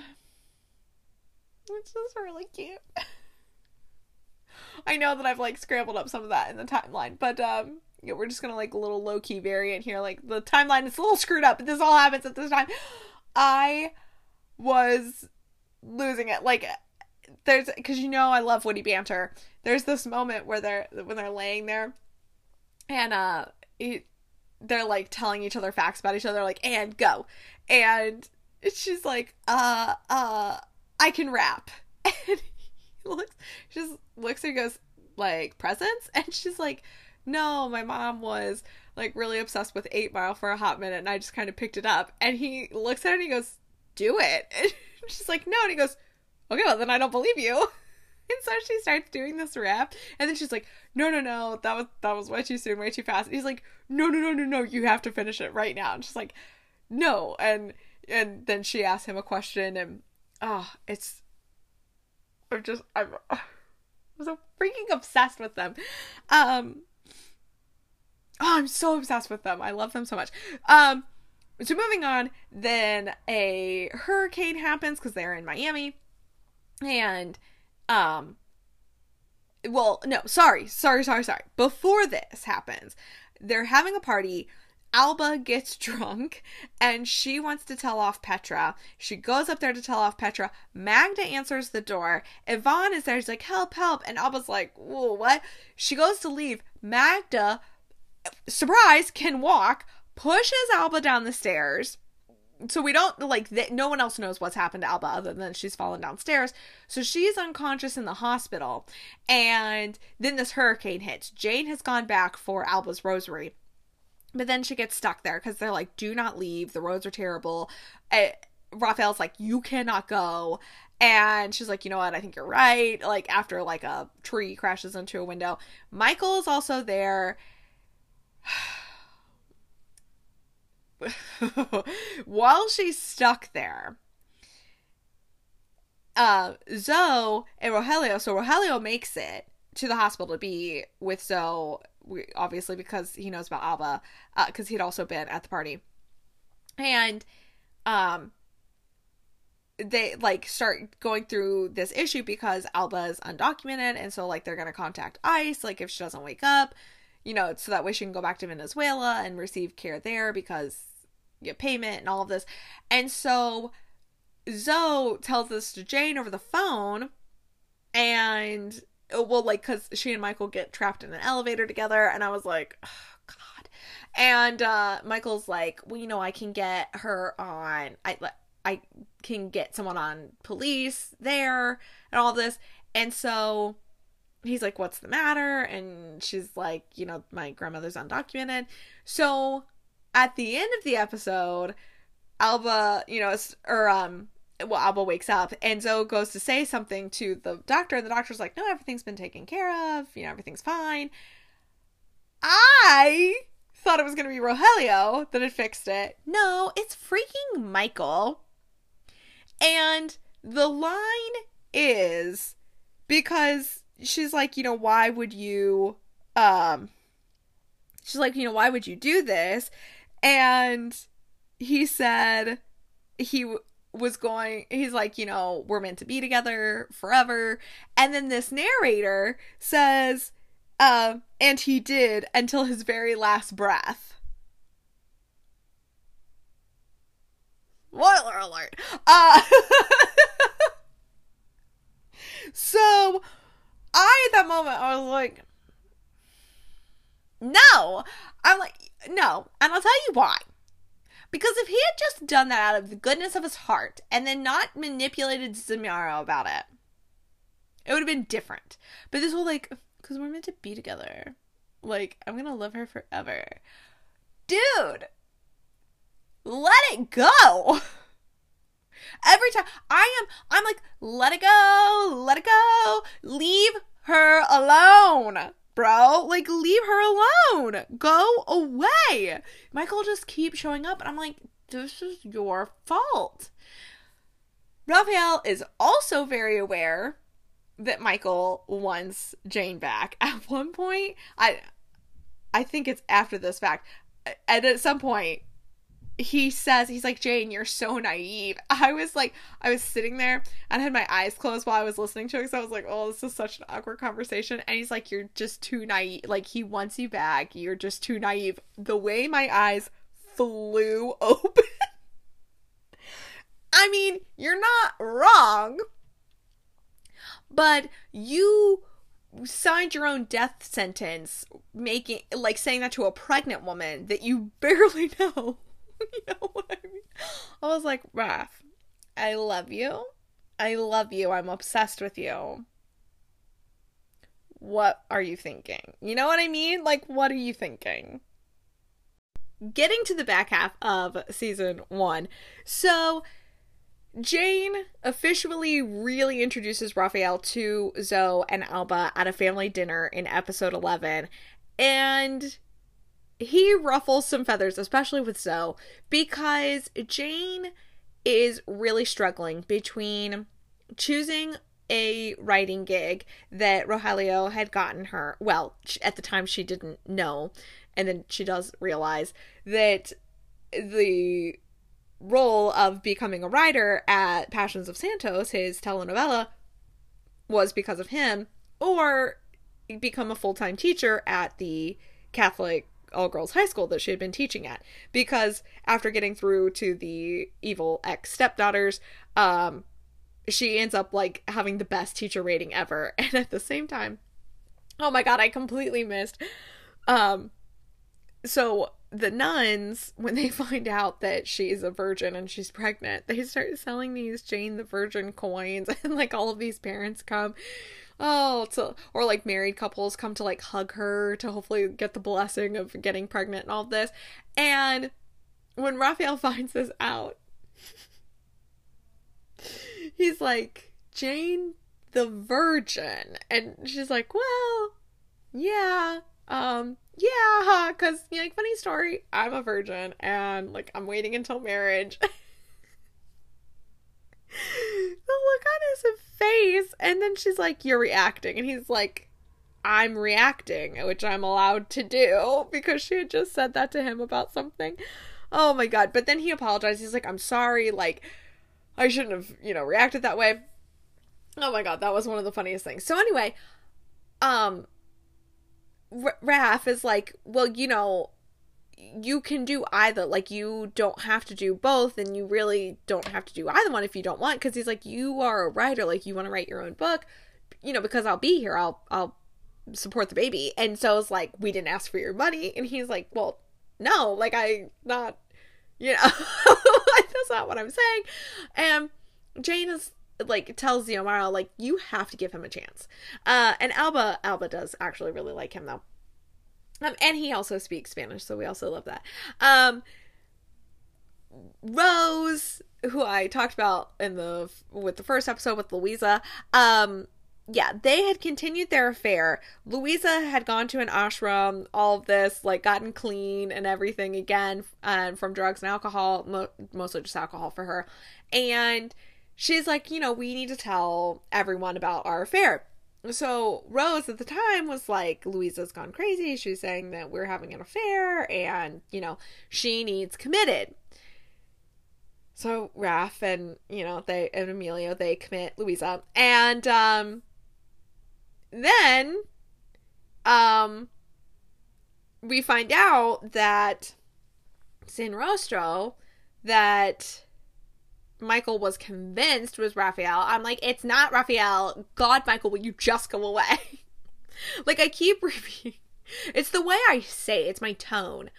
it's just really cute. I know that I've like scrambled up some of that in the timeline, but um yeah, we're just gonna like a little low key variant here. Like the timeline is a little screwed up, but this all happens at this time. I was losing it. Like there's because you know I love witty banter. There's this moment where they're when they're laying there, and uh, they're like telling each other facts about each other, like and go, and she's like, uh, uh, I can rap, and he looks, she just looks and goes like presents, and she's like, no, my mom was like really obsessed with Eight Mile for a hot minute, and I just kind of picked it up, and he looks at her and he goes do it. And she's like, no. And he goes, okay, well, then I don't believe you. And so she starts doing this rap, and then she's like, "No, no, no, that was that was way too soon, way too fast." And he's like, "No, no, no, no, no, you have to finish it right now." And she's like, "No," and and then she asks him a question, and oh, it's I'm just I'm, I'm so freaking obsessed with them. Um, oh, I'm so obsessed with them. I love them so much. Um, so moving on, then a hurricane happens because they're in Miami, and um, well, no, sorry, sorry, sorry, sorry. Before this happens, they're having a party. Alba gets drunk and she wants to tell off Petra. She goes up there to tell off Petra. Magda answers the door. Yvonne is there. She's like, help, help. And Alba's like, whoa, what? She goes to leave. Magda, surprise, can walk, pushes Alba down the stairs. So we don't like that. No one else knows what's happened to Alba other than she's fallen downstairs. So she's unconscious in the hospital, and then this hurricane hits. Jane has gone back for Alba's rosary, but then she gets stuck there because they're like, "Do not leave. The roads are terrible." Uh, Rafael's like, "You cannot go," and she's like, "You know what? I think you're right." Like after like a tree crashes into a window, Michael is also there. while she's stuck there, uh, Zoe and Rogelio, so Rogelio makes it to the hospital to be with Zoe, obviously because he knows about Alba, because uh, he'd also been at the party. And, um, they like start going through this issue because Alba is undocumented, and so like they're gonna contact ICE, like if she doesn't wake up, you know, so that way she can go back to Venezuela and receive care there because get payment and all of this. And so Zoe tells this to Jane over the phone, and well, like, because she and Michael get trapped in an elevator together, and I was like, oh, God. And uh, Michael's like, well, you know, I can get her on, I, I can get someone on police there and all this. And so he's like, what's the matter? And she's like, you know, my grandmother's undocumented. So at the end of the episode, Alba, you know, or um, well, Alba wakes up and Zoe goes to say something to the doctor, and the doctor's like, no, everything's been taken care of, you know, everything's fine. I thought it was going to be Rogelio that had fixed it. No, it's freaking Michael. And the line is because she's like, you know, why would you, um, she's like, you know, why would you do this? And he said he was going he's like you know we're meant to be together forever. And then this narrator says uh and he did until his very last breath. Spoiler alert. Uh so i at that moment i was like no. I'm like no and i'll tell you why because if he had just done that out of the goodness of his heart and then not manipulated Xiomara about it, it would have been different. But this whole like, because we're meant to be together. Like, I'm gonna love her forever. Dude! Let it go! Every time I am, I'm like, let it go, let it go, leave her alone bro. Like, leave her alone. Go away. Michael just keeps showing up, and I'm like, this is your fault. Rafael is also very aware that Michael wants Jane back. At one point, I I think it's after this fact. And at some point, he says he's like jane you're so naive. I was like i was sitting there and had my eyes closed while i was listening to it because i was like oh this is such an awkward conversation. And he's like you're just too naive. Like he wants you back. You're just too naive. The way my eyes flew open. I mean you're not wrong but you signed your own death sentence making like saying that to a pregnant woman that you barely know you know what I mean? I was like, Raph, I love you. I love you. I'm obsessed with you. What are you thinking? You know what I mean? Like, what are you thinking? Getting to the back half of season one. So, Jane officially really introduces Rafael to Zoe and Alba at a family dinner in episode 11. And he ruffles some feathers, especially with Zoe, because Jane is really struggling between choosing a writing gig that Rogelio had gotten her. Well, at the time she didn't know, and then she does realize that the role of becoming a writer at Passions of Santos, his telenovela, was because of him, or become a full time teacher at the Catholic all girls high school that she had been teaching at. Because after getting through to the evil ex stepdaughters um she ends up like having the best teacher rating ever. And at the same time oh my god i completely missed um so the nuns when they find out that she's a virgin and she's pregnant they start selling these jane the virgin coins and like all of these parents come oh to or like married couples come to like hug her to hopefully get the blessing of getting pregnant and all this. And when Rafael finds this out he's like Jane the virgin. And she's like well yeah um yeah because you know, like funny story i'm a virgin and like i'm waiting until marriage the look on his face. And then she's like, You're reacting. And he's like, I'm reacting, which I'm allowed to do because she had just said that to him about something. Oh my god. But then he apologized. He's like, I'm sorry. Like, I shouldn't have, you know, reacted that way. Oh my god. That was one of the funniest things. So, anyway, um, R- Raph is like, Well, you know, you can do either. Like, you don't have to do both, and you really don't have to do either one if you don't want. Because he's like, you are a writer. Like, you want to write your own book. you know, because I'll be here, I'll I'll support the baby. And so it's like, we didn't ask for your money. And he's like, well, no, like I not, you know, that's not what I'm saying. And Jane is like tells Xiomara like you have to give him a chance. Uh, and Alba Alba does actually really like him though. Um, and he also speaks Spanish, so we also love that. Um, Rose, who I talked about in the with the first episode with Luisa, um, yeah, they had continued their affair. Luisa had gone to an ashram, all of this, like gotten clean and everything again um, from drugs and alcohol, mo- mostly just alcohol for her. And she's like, you know, we need to tell everyone about our affair. So Rose at the time was like, Luisa's gone crazy. She's saying that we're having an affair and, you know, she needs committed. So Raph and, you know, they and Emilio, they commit Luisa. And um then um we find out that Sin Rostro that Michael was convinced was Rafael. I'm like, it's not Rafael. God, Michael, will you just go away? like I keep repeating. It's the way I say it. It's my tone.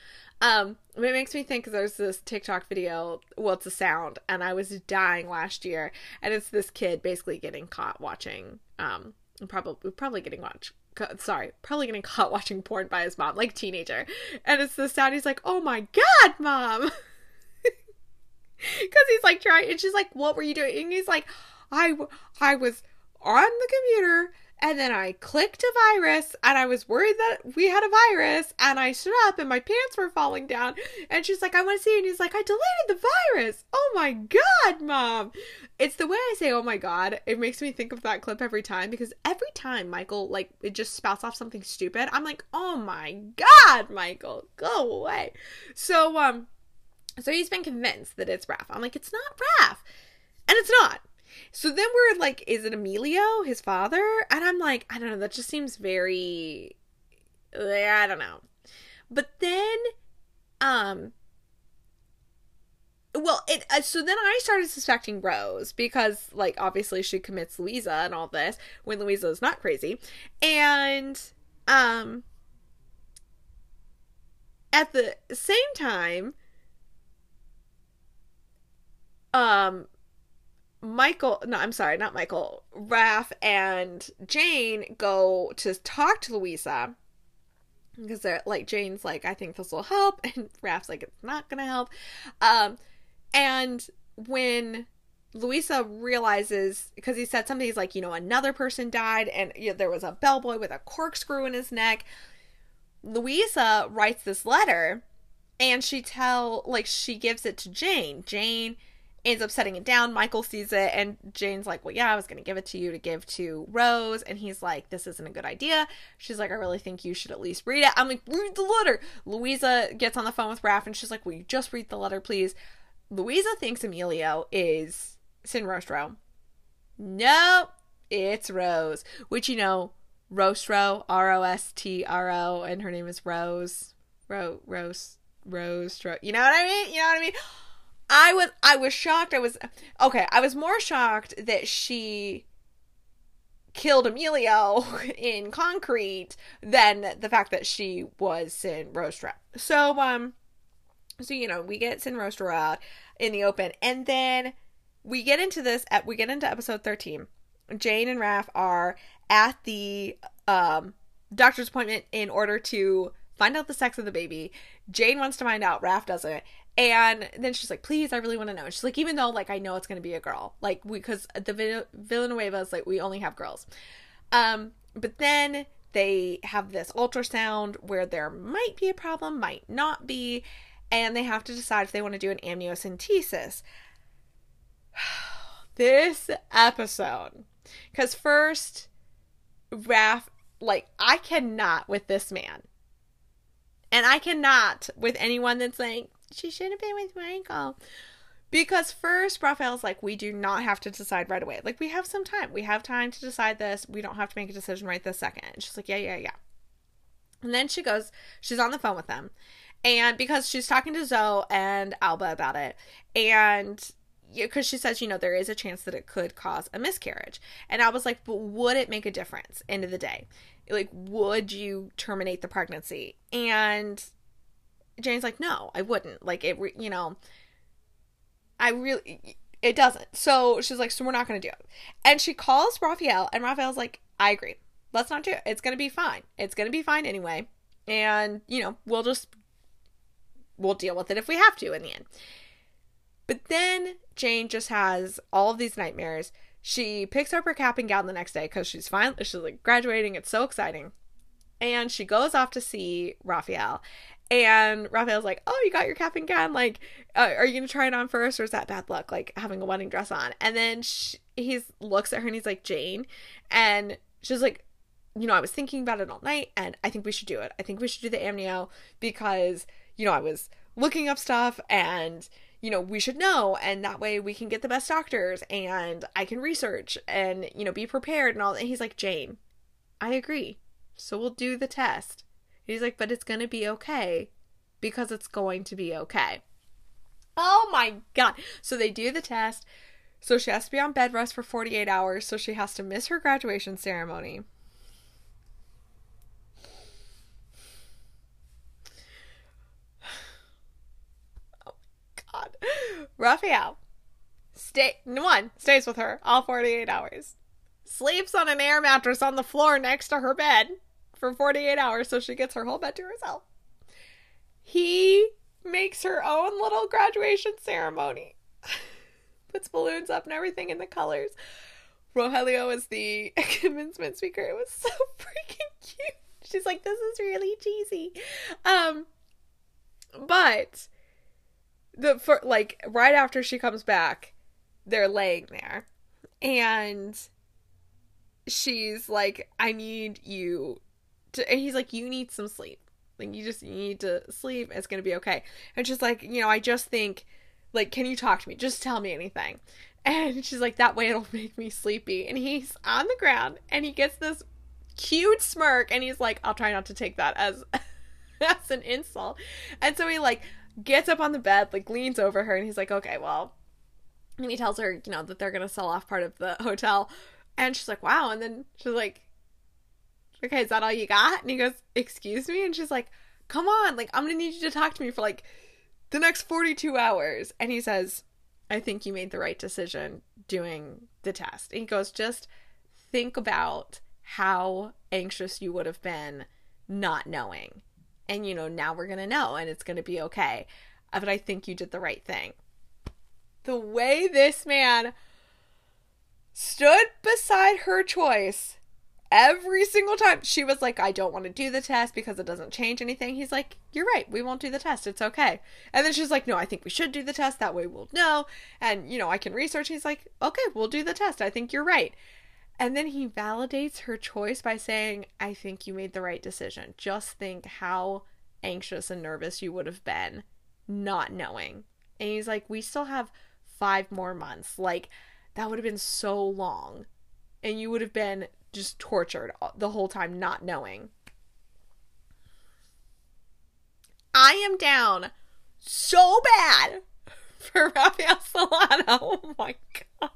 Um, it makes me think there's this TikTok video. Well, it's a sound, and I was dying last year, and it's this kid basically getting caught watching um probably probably getting watched sorry, probably getting caught watching porn by his mom, like teenager. And it's the sound he's like, "Oh my god, mom." Cuz he's like trying and she's like, "What were you doing?" And he's like, "I I was on the computer and then I clicked a virus and I was worried that we had a virus and I stood up and my pants were falling down. And she's like, I want to see. And he's like, I deleted the virus. Oh my God, mom. It's the way I say, oh my God. It makes me think of that clip every time because every time Michael, like, it just spouts off something stupid, I'm like, oh my God, Michael, go away. So, um, so he's been convinced that it's Raph. I'm like, it's not Raph. And it's not. So then we're like, is it Emilio, his father? And I'm like, I don't know, that just seems very I don't know. But then um well, it uh, so then I started suspecting Rose because like obviously she commits Luisa and all this when Luisa is not crazy. And um at the same time um Michael, no, I'm sorry, not Michael, Raph and Jane go to talk to Luisa because they're like Jane's like, I think this will help, and Raph's like, it's not gonna help. Um, and when Luisa realizes because he said something, he's like, you know, another person died, and you know, there was a bellboy with a corkscrew in his neck. Luisa writes this letter, and she tell like she gives it to Jane. Jane ends up setting it down. Michael sees it, and Jane's like, Well, yeah, I was going to give it to you to give to Rose. And he's like, This isn't a good idea. She's like, I really think you should at least read it. I'm like, Read the letter. Luisa gets on the phone with Raph, and she's like, Will you just read the letter, please? Luisa thinks Emilio is Sin Rostro. Nope, it's Rose, which you know, Rostro, R O S T R O, and her name is Rose. Ro Rose Rose. You know what I mean? You know what I mean? I was I was shocked. I was okay. I was more shocked that she killed Emilio in concrete than the fact that she was Sin Rostro. So um, so you know we get Sin Rostro out in the open, and then we get into this. At We get into episode thirteen. Jane and Raph are at the um doctor's appointment in order to find out the sex of the baby. Jane wants to find out, Raph doesn't. And then she's like, please, I really want to know. she's like, even though, like, I know it's going to be a girl. Like, because the Villanueva is like, we only have girls. Um, but then they have this ultrasound where there might be a problem, might not be. And they have to decide if they want to do an amniocentesis. this episode. Because first, Raph, like, I cannot with this man. And I cannot with anyone that's like, she should have been with Michael. Because first, Rafael's like, we do not have to decide right away. Like, we have some time. We have time to decide this. We don't have to make a decision right this second. And she's like, yeah, yeah, yeah. And then she goes, she's on the phone with them. And because she's talking to Zoe and Alba about it. And because she says, you know, there is a chance that it could cause a miscarriage. And I was like, but would it make a difference? End of the day, like, would you terminate the pregnancy? And Jane's like, no, I wouldn't. Like, it, you know, I really, it doesn't. So she's like, so we're not going to do it. And she calls Rafael, and Rafael's like, I agree. Let's not do it. It's going to be fine. It's going to be fine anyway. And, you know, we'll just, we'll deal with it if we have to in the end. But then Jane just has all of these nightmares. She picks up her cap and gown the next day because she's finally she's like graduating. It's so exciting, and she goes off to see Rafael. And Rafael's like, "Oh, you got your cap and gown. Like, uh, are you gonna try it on first, or is that bad luck? Like having a wedding dress on?" And then he looks at her and he's like, "Jane," and she's like, "You know, I was thinking about it all night, and I think we should do it. I think we should do the amnio because you know I was looking up stuff and." you know, we should know and that way we can get the best doctors and I can research and, you know, be prepared and all. And he's like, Jane, I agree. So we'll do the test. He's like, but it's going to be okay because it's going to be okay. Oh my God. So they do the test. So she has to be on bed rest for 48 hours. So she has to miss her graduation ceremony. Oh God. Rafael stay one stays with her all 48 hours. Sleeps on an air mattress on the floor next to her bed for 48 hours so she gets her whole bed to herself. He makes her own little graduation ceremony. Puts balloons up and everything in the colors. Rogelio is the commencement speaker. It was so freaking cute. She's like, this is really cheesy. Um, but the for like right after she comes back, they're laying there, and she's like, "I need you to," and he's like, "You need some sleep. Like you just you need to sleep. It's gonna be okay." And she's like, "You know, I just think." Like, can you talk to me? Just tell me anything. And she's like, that way it'll make me sleepy. And he's on the ground and he gets this cute smirk and he's like, I'll try not to take that as as an insult. And so he like gets up on the bed, like leans over her, and he's like, okay, well, and he tells her, you know, that they're gonna sell off part of the hotel, and she's like, wow, and then she's like, okay, is that all you got? And he goes, excuse me, and she's like, come on, like I'm gonna need you to talk to me for like the next 42 hours, and he says, I think you made the right decision doing the test. And he goes, just think about how anxious you would have been not knowing. And you know now we're gonna know and it's gonna be okay. Uh, but i think you did the right thing. The way this man stood beside her choice every single time she was like i don't want to do the test because it doesn't change anything. He's like you're right. We won't do the test. It's okay. And then she's like no i think we should do the test. That way we'll know. And you know i can research. He's like okay we'll do the test. I think you're right. And then he validates her choice by saying, I think you made the right decision. Just think how anxious and nervous you would have been not knowing. And he's like, We still have five more months. Like, that would have been so long. And you would have been just tortured the whole time not knowing. I am down so bad for Rafael Solano. Oh my god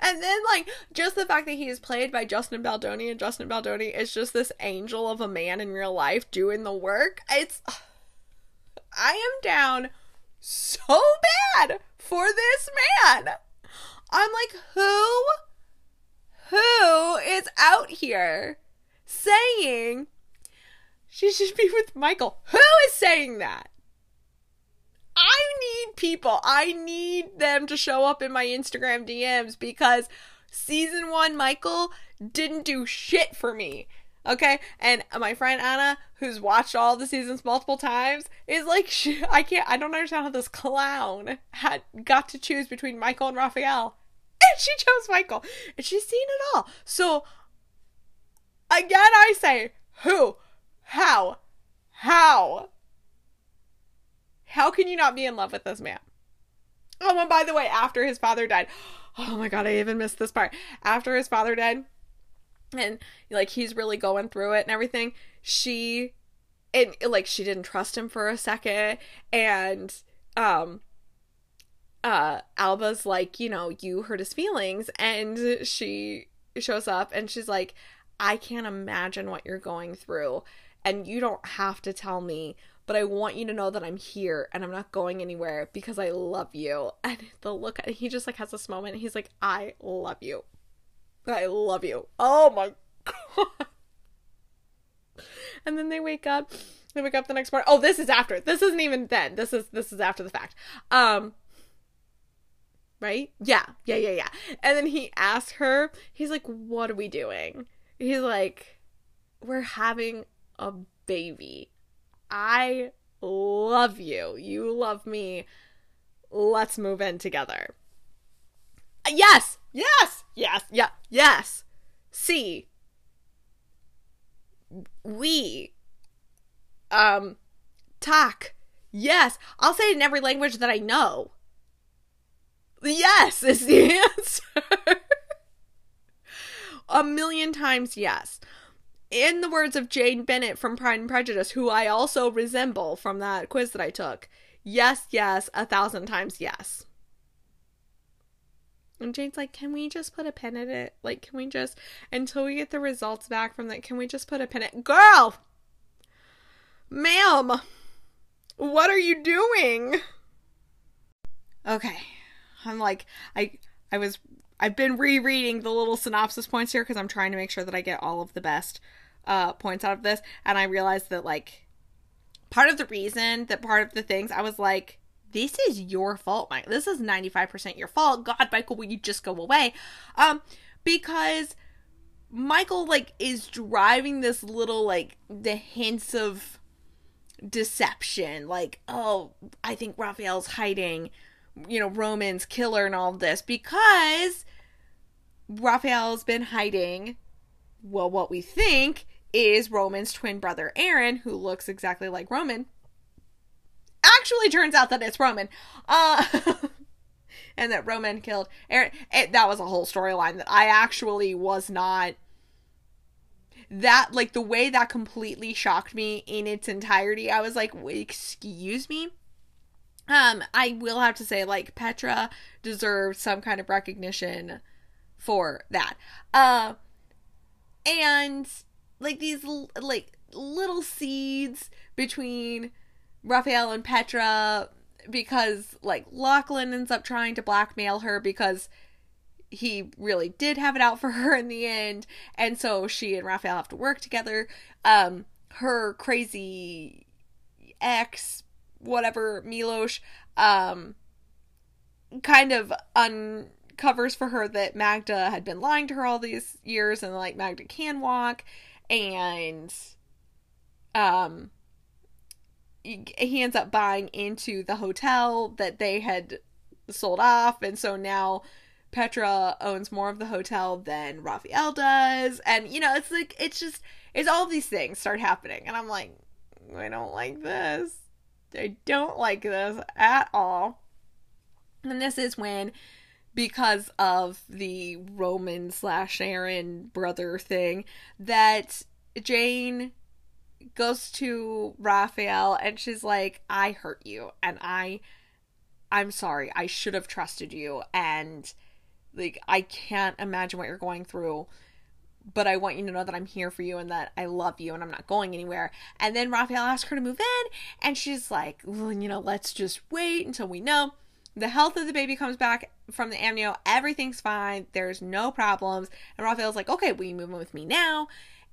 and then like just the fact that he is played by Justin Baldoni and Justin Baldoni is just this angel of a man in real life doing the work. It's I am down so bad for this man. I'm like who who is out here saying she should be with Michael? Who is saying that? I need people. I need them to show up in my Instagram DMs because season one Michael didn't do shit for me. Okay, and my friend Anna, who's watched all the seasons multiple times, is like, I can't, I don't understand how this clown had got to choose between Michael and and she chose Michael, and she's seen it all. So, again, I say, who, how, how how can you not be in love with this man? Oh, and by the way, after his father died, oh my god, I even missed this part. After his father died, and like he's really going through it and everything, she and like she didn't trust him for a second, and um uh Alba's like, you know, you hurt his feelings and she shows up and she's like, I can't imagine what you're going through and you don't have to tell me, but I want you to know that I'm here and I'm not going anywhere because I love you. And the look he just like has this moment he's like, I love you. I love you. Oh my god. And then they wake up. They wake up the next morning. Oh, this is after. This isn't even then. This is this is after the fact. Um right? Yeah, yeah, yeah, yeah. And then he asks her, he's like, What are we doing? He's like, We're having a baby. I love you. You love me. Let's move in together. Yes, yes, yes, yeah, yes. See, we, um, talk. Yes, I'll say it in every language that I know. Yes is the answer. a million times yes. In the words of Jane Bennet from Pride and Prejudice, who I also resemble from that quiz that I took, yes, yes, a thousand times yes. And Jane's like, can we just put a pin in it? Like, can we just, until we get the results back from that, can we just put a pin in it? Girl! Ma'am! What are you doing? Okay. I'm like, I, I was, I've been rereading the little synopsis points here because I'm trying to make sure that I get all of the best uh, points out of this. And I realized that, like, part of the reason that part of the things I was like, this is your fault, Mike. This is 95% your fault. God, Michael, will you just go away? Um, because Michael, like, is driving this little, like, the hints of deception. Like, oh, I think Rafael's hiding, you know, Roman's killer and all of this because Rafael's been hiding, well, what we think is Roman's twin brother Aaron, who looks exactly like Roman. Actually, turns out that it's Roman. Uh, and that Roman killed Aaron. It, that was a whole storyline that I actually was not. That, like, the way that completely shocked me in its entirety, I was like, excuse me? Um, I will have to say, like, Petra deserved some kind of recognition for that. Uh, and like these like little seeds between Rafael and Petra because like Lachlan ends up trying to blackmail her because he really did have it out for her in the end and so she and Rafael have to work together um her crazy ex whatever Milos um kind of uncovers for her that Magda had been lying to her all these years and like Magda can walk and um he ends up buying into the hotel that they had sold off. And so now Petra owns more of the hotel than Rafael does. And you know it's like it's just it's all these things start happening. And I'm like I don't like this I don't like this at all and this is when because of the Roman slash Aaron brother thing that Jane goes to Rafael and she's like, I hurt you and I I'm sorry. I should have trusted you and like I can't imagine what you're going through. But I want you to know that I'm here for you and that I love you and I'm not going anywhere. And then Rafael asks her to move in, and she's like, well, you know, let's just wait until we know. The health of the baby comes back from the amnio. Everything's fine. There's no problems. And Rafael's like, okay, will you move in with me now?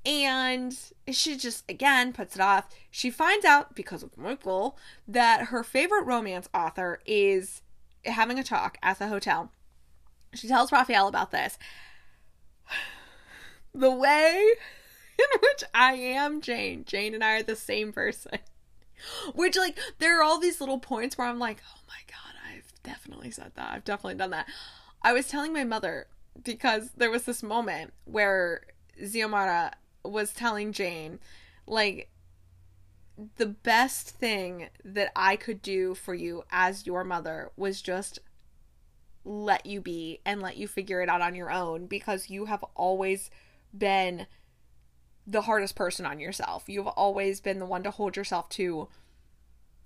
And she just, again, puts it off. She finds out, because of Michael, that her favorite romance author is having a talk at the hotel. She tells Rafael about this. The way in which I am Jane, Jane and I are the same person. Which, like, there are all these little points where I'm like, oh my god, I've definitely said that. I've definitely done that. I was telling my mother because there was this moment where Xiomara was telling Jane, like, the best thing that I could do for you as your mother was just let you be and let you figure it out on your own because you have always been the hardest person on yourself. You've always been the one to hold yourself to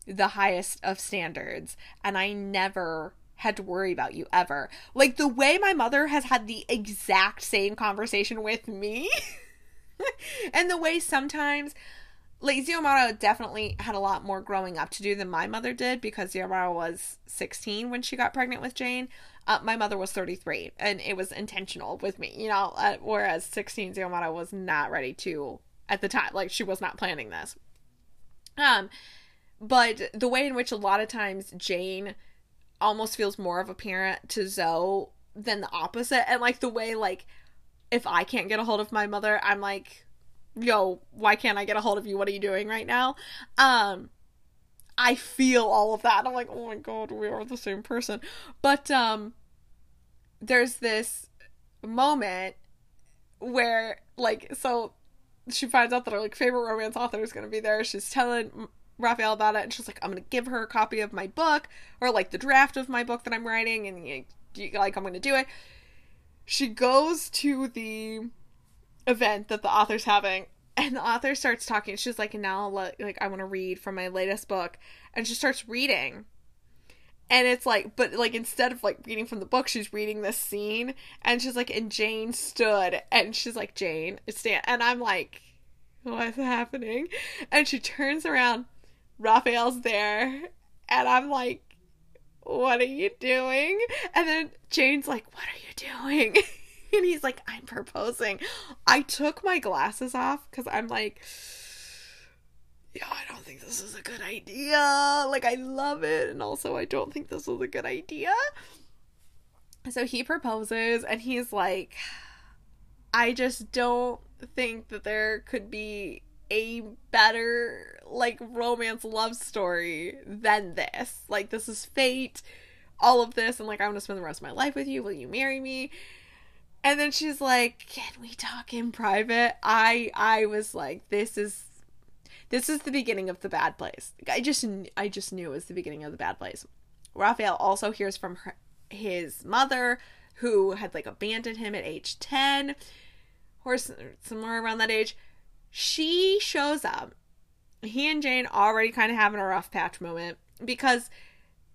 the highest of standards. And I never had to worry about you ever. Like the way my mother has had the exact same conversation with me. and the way sometimes like Xiomara definitely had a lot more growing up to do than my mother did because Xiomara was 16 when she got pregnant with Jane. Uh, my mother was 33 and it was intentional with me, you know, uh, whereas 16 Xiomara was not ready to at the time. Like she was not planning this. Um but the way in which a lot of times Jane almost feels more of a parent to Zoe than the opposite and like the way like if I can't get a hold of my mother, I'm like yo, why can't I get a hold of you? What are you doing right now? Um I feel all of that. I'm like, oh my god, we are the same person. But um there's this moment where like so she finds out that her like favorite romance author is going to be there. She's telling Rafael about it, and she's like, "I'm going to give her a copy of my book, or like the draft of my book that I'm writing, and like I'm going to do it." She goes to the event that the author's having, and the author starts talking. She's like, "And now, like, I want to read from my latest book," and she starts reading. And it's like, but like instead of like reading from the book, she's reading this scene, and she's like, and Jane stood, and she's like, Jane, stand, and I'm like, what's happening? And she turns around, Rafael's there, and I'm like, what are you doing? And then Jane's like, what are you doing? and he's like, I'm proposing. I took my glasses off because I'm like, yeah, I don't think this is a good idea. Like, I love it. And also, I don't think this is a good idea. So he proposes, and he's like, I just don't think that there could be a better, like, romance love story than this. Like, this is fate, all of this, and like, I want to spend the rest of my life with you. Will you marry me? And then she's like, "Can we talk in private?" I I was like, "This is this is the beginning of the bad place. I just I just knew it was the beginning of the bad place. Rafael also hears from her, his mother who had like abandoned him at age 10 or somewhere around that age. She shows up. He and Jane already kind of having a rough patch moment because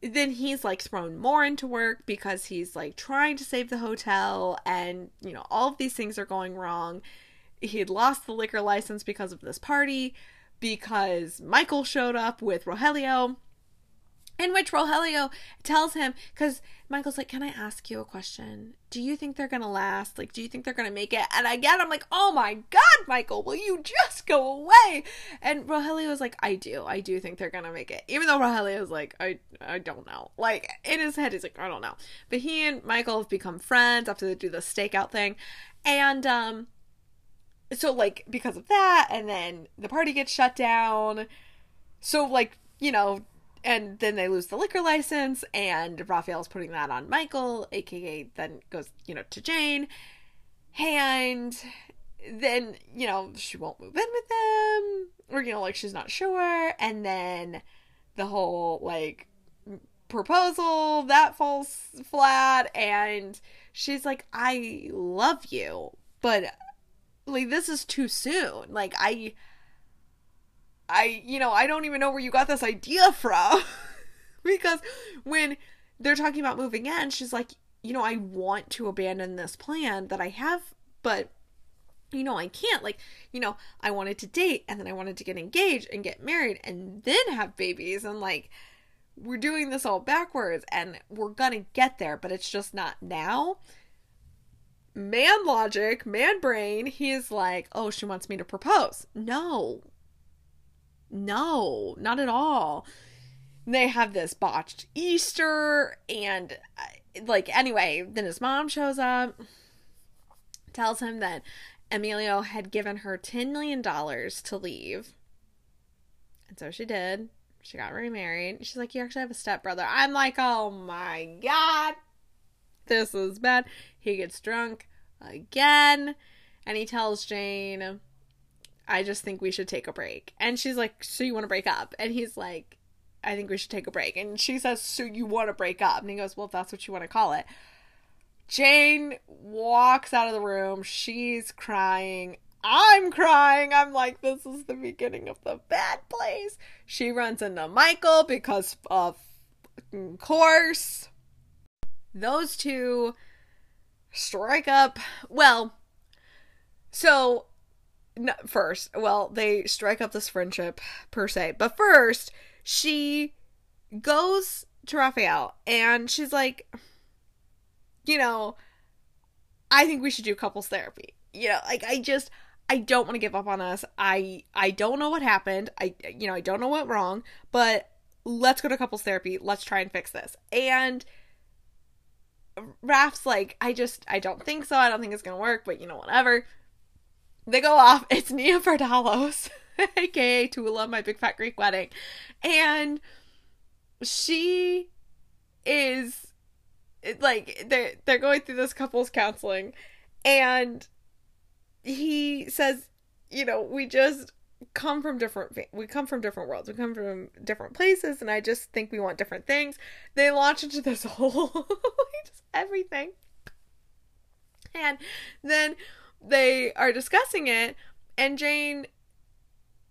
then he's like thrown more into work because he's like trying to save the hotel and you know all of these things are going wrong. He had lost the liquor license because of this party because Michael showed up with Rogelio, in which Rogelio tells him, because Michael's like, Can I ask you a question? Do you think they're gonna last? Like, do you think they're gonna make it? And again, I'm like, Oh my god, Michael, will you just go away? And Rogelio was like, I do. I do think they're gonna make it. Even though Rogelio is like, I I don't know. Like, in his head, he's like, I don't know. But he and Michael have become friends after they do the stakeout thing. And um so like because of that and then the party gets shut down so like you know and then they lose the liquor license and rafael's putting that on michael aka then goes you know to jane and then you know she won't move in with them or you know like she's not sure and then the whole like proposal that falls flat and she's like i love you but like this is too soon. Like I I you know, I don't even know where you got this idea from. because when they're talking about moving in, she's like, you know, I want to abandon this plan that I have, but you know, I can't. Like, you know, I wanted to date and then I wanted to get engaged and get married and then have babies and like we're doing this all backwards and we're gonna get there, but it's just not now man logic, man brain, he's like, oh, she wants me to propose. No. No, not at all. They have this botched Easter, and uh, like, anyway, then his mom shows up, tells him that Emilio had given her $10 million to leave. And so she did. She got remarried. She's like, You actually have a stepbrother. I'm like, Oh my God. This is bad. He gets drunk again and he tells Jane, I just think we should take a break. And she's like, So you want to break up? And he's like, I think we should take a break. And she says, So you want to break up? And he goes, Well, if that's what you want to call it. Jane walks out of the room. She's crying. I'm crying. I'm like, This is the beginning of the bad place. She runs into Michael because of course those two strike up. Well, so no, first, well, they strike up this friendship per se, but first, she goes to Rafael and she's like, you know, I think we should do couples therapy. You know, like I just I don't want to give up on us. I I don't know what happened. I you know, I don't know what wrong, but let's go to couples therapy. Let's try and fix this. And Raph's like, I just I don't think so. I don't think it's gonna work, but you know, whatever. They go off. It's Nia Vardalos, aka Tula, my big fat Greek wedding. And she is like they're they're going through this couples counseling and he says you know we just come from different we come from different worlds we come from different places and i just think we want different things they launch into this whole just everything and then they are discussing it and jane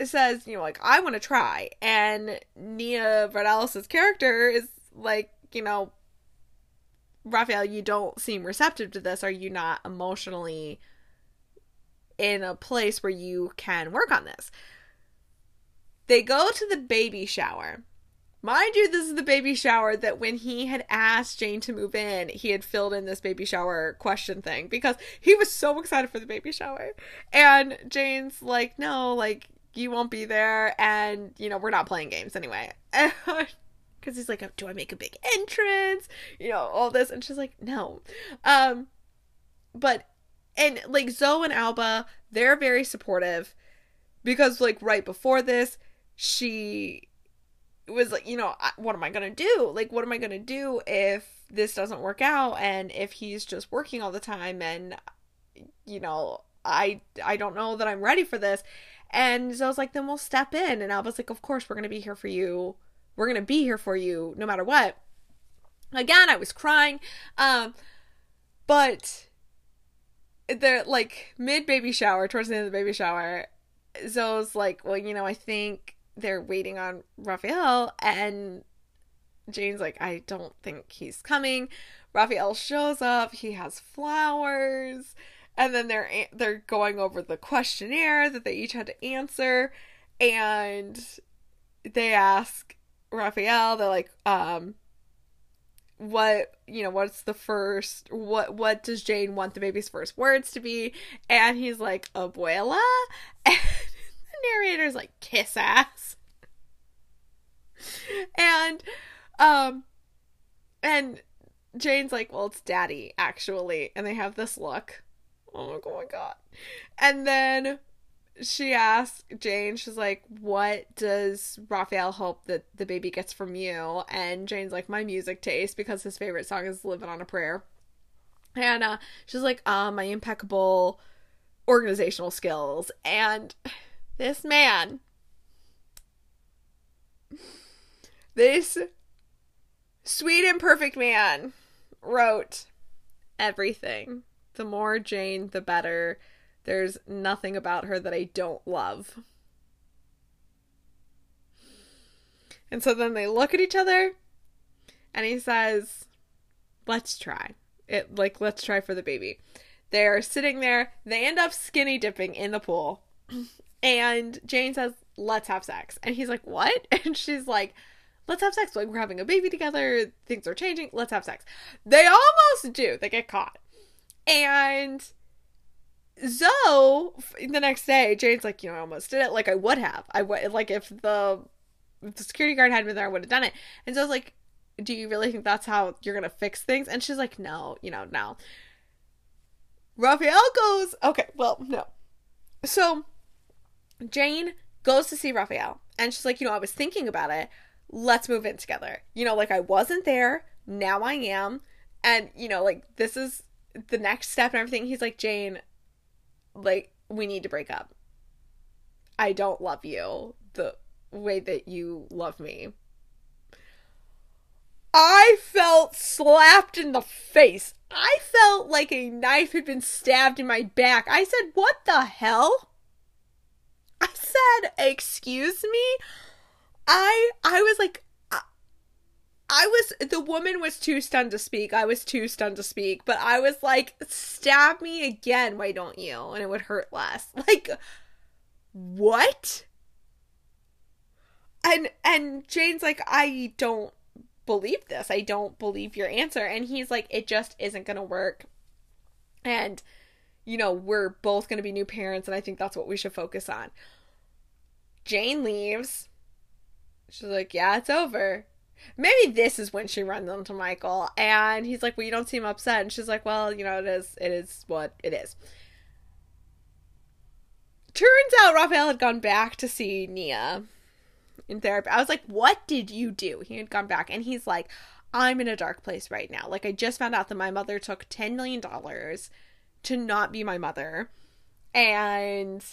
says you know like i want to try and nia vardalos' character is like you know rafael you don't seem receptive to this are you not emotionally in a place where you can work on this. They go to the baby shower. Mind you, this is the baby shower that when he had asked Jane to move in, he had filled in this baby shower question thing because he was so excited for the baby shower. And Jane's like, no, like, you won't be there. And, you know, we're not playing games anyway. Because he's like, do I make a big entrance? You know, all this. And she's like, no. Um, but and like Zoe and Alba, they're very supportive because like right before this, she was like, you know, what am I going to do? Like what am I going to do if this doesn't work out and if he's just working all the time and you know, I I don't know that I'm ready for this. And so Zoe's like, then we'll step in. And I was like, of course, we're going to be here for you. We're going to be here for you no matter what. Again, I was crying. Um, but they're like mid baby shower, towards the end of the baby shower, Zoe's like, well, you know, I think they're waiting on Rafael, and Jane's like, I don't think he's coming. Rafael shows up. He has flowers, and then they're they're going over the questionnaire that they each had to answer, and they ask Rafael. They're like, um, what you know what's the first what what does jane want the baby's first words to be and he's like abuela and narrator's like kiss ass and um and jane's like well it's daddy actually and they have this look oh my god and then she asks Jane, she's like, What does Rafael hope that the baby gets from you? And Jane's like, My music taste, because his favorite song is Living on a Prayer. And uh, she's like, uh, My impeccable organizational skills. And this man, this sweet and perfect man, wrote everything. The more Jane, the better there's nothing about her that I don't love. And so then they look at each other and he says, Let's try. It like let's try for the baby. They're sitting there, they end up skinny dipping in the pool. And Jane says, Let's have sex. And he's like, What? And she's like, Let's have sex. Like we're having a baby together, things are changing, let's have sex. They almost do. They get caught. And Zoe, the next day, Jane's like, you know, I almost did it. Like I would have. I would like if the if the security guard had been there, I would have done it. And so Zoe's like, do you really think that's how you're gonna fix things? And she's like, no, you know, no. Rafael goes, okay, well, no. So Jane goes to see Rafael, and she's like, you know, I was thinking about it. Let's move in together. You know, like I wasn't there, now I am, and you know, like this is the next step and everything. He's like, Jane, like we need to break up. I don't love you the way that you love me. I felt slapped in the face. I felt like a knife had been stabbed in my back. I said, What the hell? I said, Excuse me? I I was like I was the woman was too stunned to speak. I was too stunned to speak, but I was like, "Stab me again, why don't you?" And it would hurt less. Like what? And and Jane's like, "I don't believe this. I don't believe your answer." And he's like, "It just isn't going to work." And you know, we're both going to be new parents and I think that's what we should focus on. Jane leaves. She's like, "Yeah, it's over." Maybe this is when she runs into Michael, and he's like, "Well, you don't seem upset," and she's like, "Well, you know, it is, it is what it is." Turns out Rafael had gone back to see Nia in therapy. I was like, "What did you do?" He had gone back, and he's like, "I'm in a dark place right now. Like, I just found out that my mother took ten million dollars to not be my mother, and."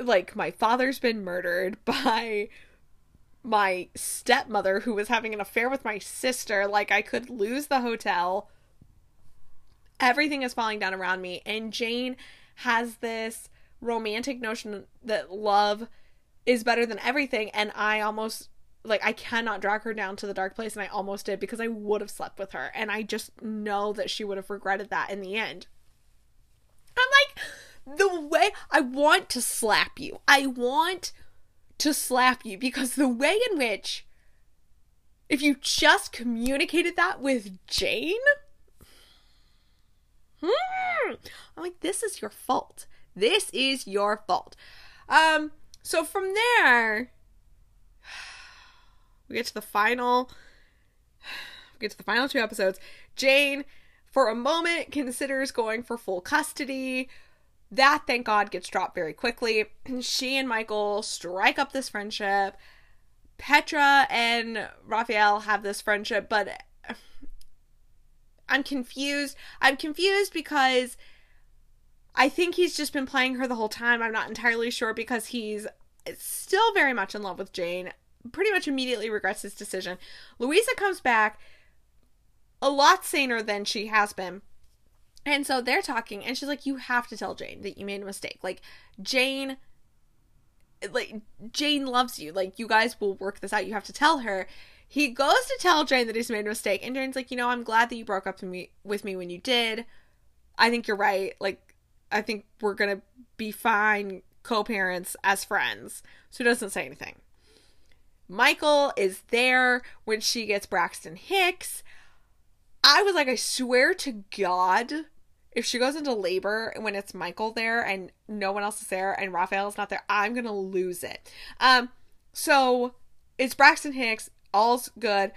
like my father's been murdered by my stepmother who was having an affair with my sister. Like, I could lose the hotel. Everything is falling down around me. And Jane has this romantic notion that love is better than everything. And I almost, like, I cannot drag her down to the dark place. And I almost did because I would have slept with her. And I just know that she would have regretted that in the end. I'm like, the way I want to slap you. I want to slap you because the way in which if you just communicated that with Jane, hmm, I'm like, this is your fault. This is your fault. Um, so from there, we get to the final. We get to the final two episodes. Jane, for a moment, considers going for full custody that, thank God, gets dropped very quickly. She and Michael strike up this friendship. Petra and Rafael have this friendship, but I'm confused. I'm confused because I think he's just been playing her the whole time. I'm not entirely sure because he's still very much in love with Jane. Pretty much immediately regrets his decision. Luisa comes back a lot saner than she has been. And so they're talking, and she's like, You have to tell Jane that you made a mistake. Like, Jane, like, Jane loves you. Like, you guys will work this out. You have to tell her. He goes to tell Jane that he's made a mistake, and Jane's like, You know, I'm glad that you broke up with me, with me when you did. I think you're right. Like, I think we're gonna be fine co parents as friends. So he doesn't say anything. Michael is there when she gets Braxton Hicks. I was like, I swear to God, if she goes into labor when it's Michael there and no one else is there and Rafael's not there, I'm gonna lose it. Um, so it's Braxton Hicks, all's good,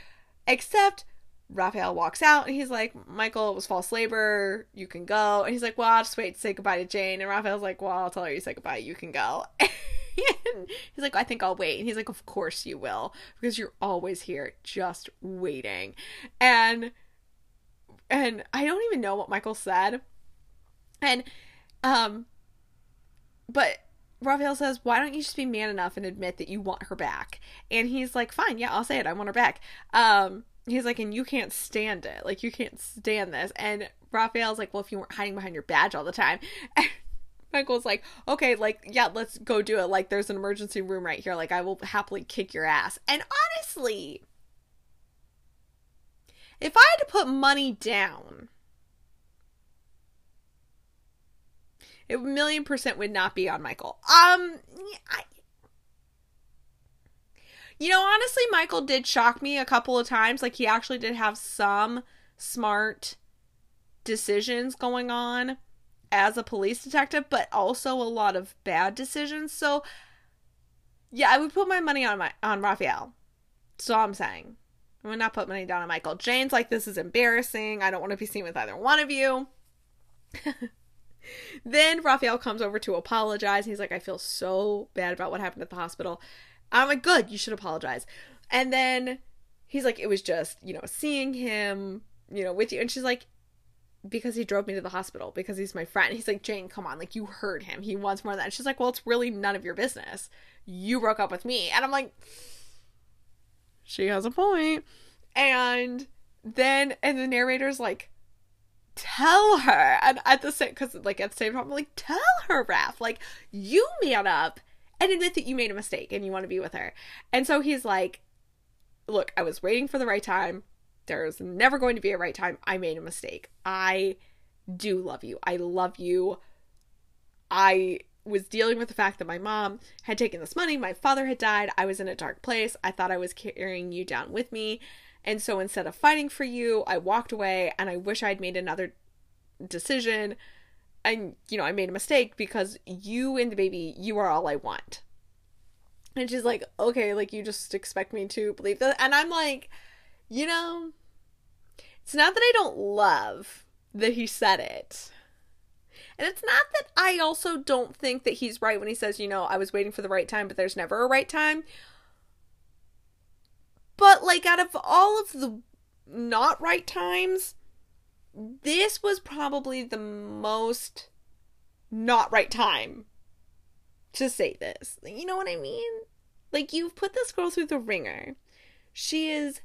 except Rafael walks out and he's like, Michael, it was false labor, you can go. And he's like, Well, I'll just wait to say goodbye to Jane. And Rafael's like, Well, I'll tell her you say goodbye, you can go. he's like, I think I'll wait. And he's like, Of course you will, because you're always here, just waiting. And and I don't even know what Michael said. And um but Rafael says, "Why don't you just be man enough and admit that you want her back?" And he's like, "Fine, yeah, I'll say it. I want her back." Um he's like, "And you can't stand it. Like you can't stand this." And Rafael's like, "Well, if you weren't hiding behind your badge all the time." Michael's like, "Okay, like yeah, let's go do it. Like there's an emergency room right here. Like I will happily kick your ass." And honestly, if I had to put money down, it a million percent would not be on Michael. Um, I, you know, honestly, Michael did shock me a couple of times. Like, he actually did have some smart decisions going on as a police detective, but also a lot of bad decisions. So, yeah, I would put my money on my on. That's all I'm saying. I would not put money down on Michael. Jane's like, this is embarrassing. I don't want to be seen with either one of you. then Rafael comes over to apologize. He's like, I feel so bad about what happened at the hospital. I'm like, good, you should apologize. And then he's like, it was just, you know, seeing him, you know, with you. And she's like, because he drove me to the hospital, because he's my friend. He's like, Jane, come on, like, you heard him. He wants more than that. And she's like, well, it's really none of your business. You broke up with me. And I'm like, she has a point. And then, and the narrator's like, tell her. And at the same, because like at the same time, I'm like, tell her, Raph. Like, you man up and admit that you made a mistake and you want to be with her. And so he's like, look, I was waiting for the right time. There's never going to be a right time. I made a mistake. I do love you. I love you. I was dealing with the fact that my mom had taken this money, my father had died, I was in a dark place. I thought I was carrying you down with me. And so instead of fighting for you, I walked away and I wish I'd made another decision. And, you know, I made a mistake because you and the baby, you are all I want. And she's like, okay, like you just expect me to believe that. And I'm like, you know, it's not that I don't love that he said it. And it's not that I also don't think that he's right when he says, you know, I was waiting for the right time, but there's never a right time. But, like, out of all of the not right times, this was probably the most not right time to say this. You know what I mean? Like, you've put this girl through the ringer. She is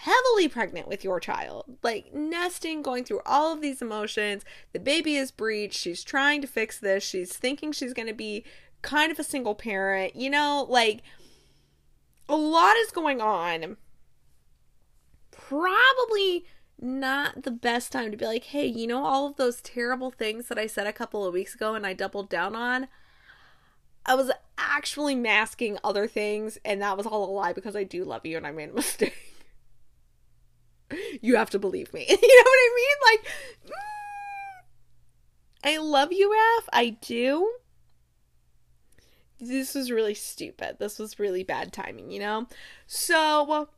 heavily pregnant with your child, like nesting, going through all of these emotions. The baby is breached. She's trying to fix this. She's thinking she's going to be kind of a single parent. You know, like a lot is going on. Probably not the best time to be like, hey, you know, all of those terrible things that I said a couple of weeks ago and I doubled down on. I was actually masking other things, and that was all a lie because I do love you and I made a mistake you have to believe me. you know what I mean? Like, mm, I love you, Raph. I do. This was really stupid. This was really bad timing, you know? So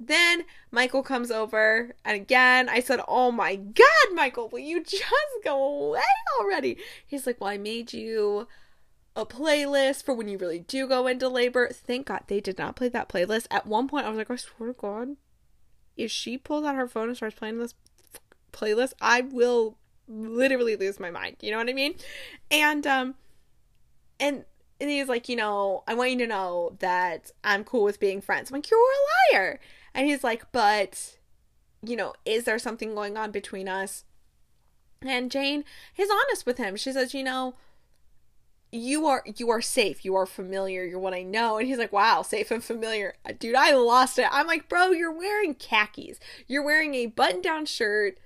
then Michael comes over, and again, I said, Oh my god, Michael, will you just go away already? He's like, Well, I made you a playlist for when you really do go into labor. Thank God they did not play that playlist. At one point, I was like, I swear to God, if she pulls out her phone and starts playing this playlist, I will literally lose my mind. You know what I mean? And um and and he's like, you know, I want you to know that I'm cool with being friends. I'm like, you're a liar. And he's like, but you know, is there something going on between us? And Jane is honest with him. She says, you know, you are you are safe. You are familiar. You're what i know. And he's like wow safe and familiar. Uh, dude i lost it. I'm like bro you're wearing khakis. You're wearing a button down shirt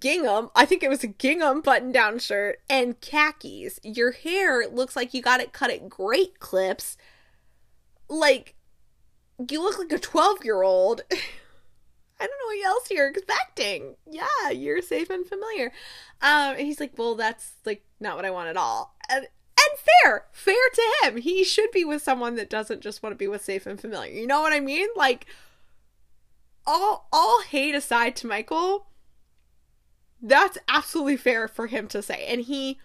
gingham. I think it was a gingham button down shirt and khakis. Your hair looks like you got it cut at great clips. Like you look like a 12 year old I don't know what else you're expecting. Yeah, you're safe and familiar. Um, and he's like, well, that's like not what I want at all. And and fair, fair to him. He should be with someone that doesn't just want to be with safe and familiar. You know what I mean? Like, all all hate aside to Michael, that's absolutely fair for him to say, and he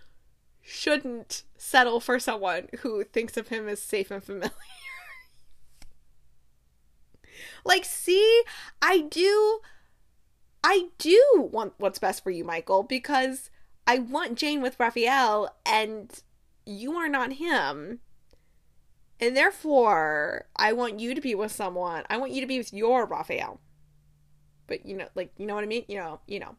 shouldn't settle for someone who thinks of him as safe and familiar. Like, see, I do I do want what's best for you, Michael, because I want Jane with Rafael and you are not him. And therefore, I want you to be with someone. I want you to be with your Rafael. But you know, like you know what I mean? You know, you know.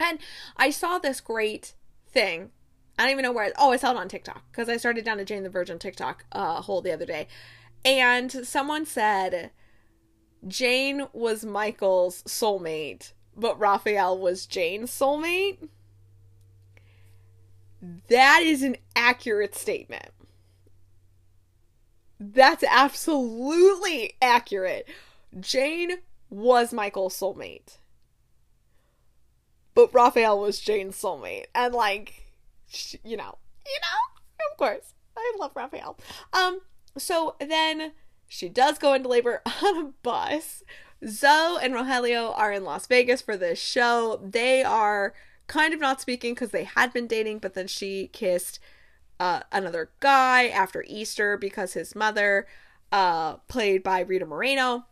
And I saw this great thing. I don't even know where. oh, I saw it on TikTok because I started down a Jane the Virgin TikTok uh, hole the other day, and someone said Jane was Michael's soulmate, but Rafael was Jane's soulmate. That is an accurate statement. That's absolutely accurate. Jane was Michael's soulmate. But Rafael was Jane's soulmate. And like, you know, you know, of course. I love Rafael. Um, so then she does go into labor on a bus. Zoe and Rogelio are in Las Vegas for this show. They are kind of not speaking because they had been dating, but then she kissed uh, another guy after Easter because his mother, uh, played by Rita Moreno,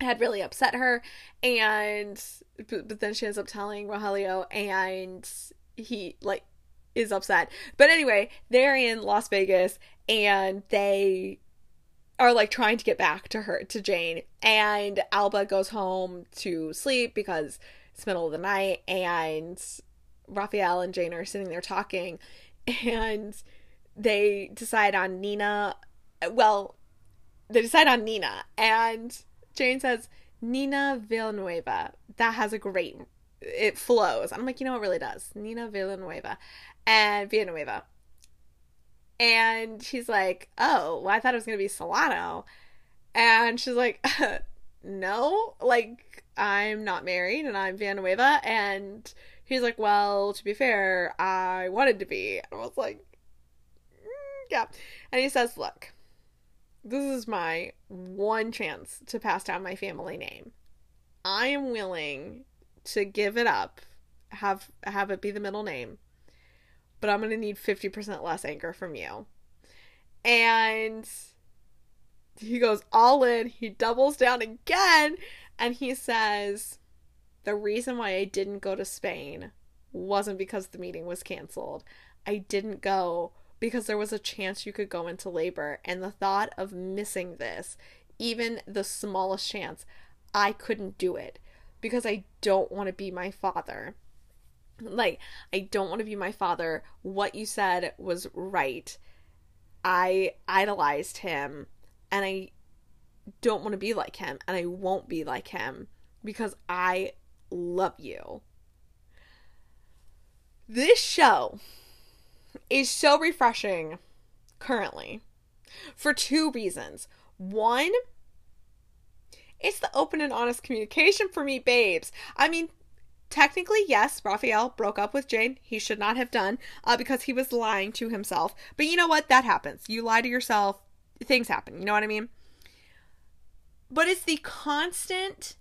had really upset her. And but, but then she ends up telling Rogelio, and he like is upset. But anyway, they're in Las Vegas and they are like trying to get back to her to Jane and Alba goes home to sleep because it's middle of the night and Rafael and Jane are sitting there talking and they decide on Nina well they decide on Nina, and Jane says Nina Villanueva. That has a great. It flows. I'm like, you know, it really does. Nina Villanueva, and Villanueva. And she's like, oh, well, I thought it was gonna be Solano, and she's like, no, like I'm not married and I'm Villanueva, and he's like, well, to be fair, I wanted to be. And I was like, mm, yeah, and he says, look this is my one chance to pass down my family name. I am willing to give it up, have have it be the middle name, but I'm going to need 50% less anger from you. And he goes all in, he doubles down again, and he says, The reason why I didn't go to Spain wasn't because the meeting was canceled. I didn't go because there was a chance you could go into labor. And the thought of missing this, even the smallest chance, I couldn't do it because I don't want to be my father. Like, I don't want to be my father. What you said was right. I idolized him and I don't want to be like him and I won't be like him because I love you. This show is so refreshing currently for two reasons. One, it's the open and honest communication for me, babes. I mean, technically, yes, Rafael broke up with Jane. He should not have done uh, because he was lying to himself. But you know what? That happens. You lie to yourself, things happen. You know what I mean? But it's the constant,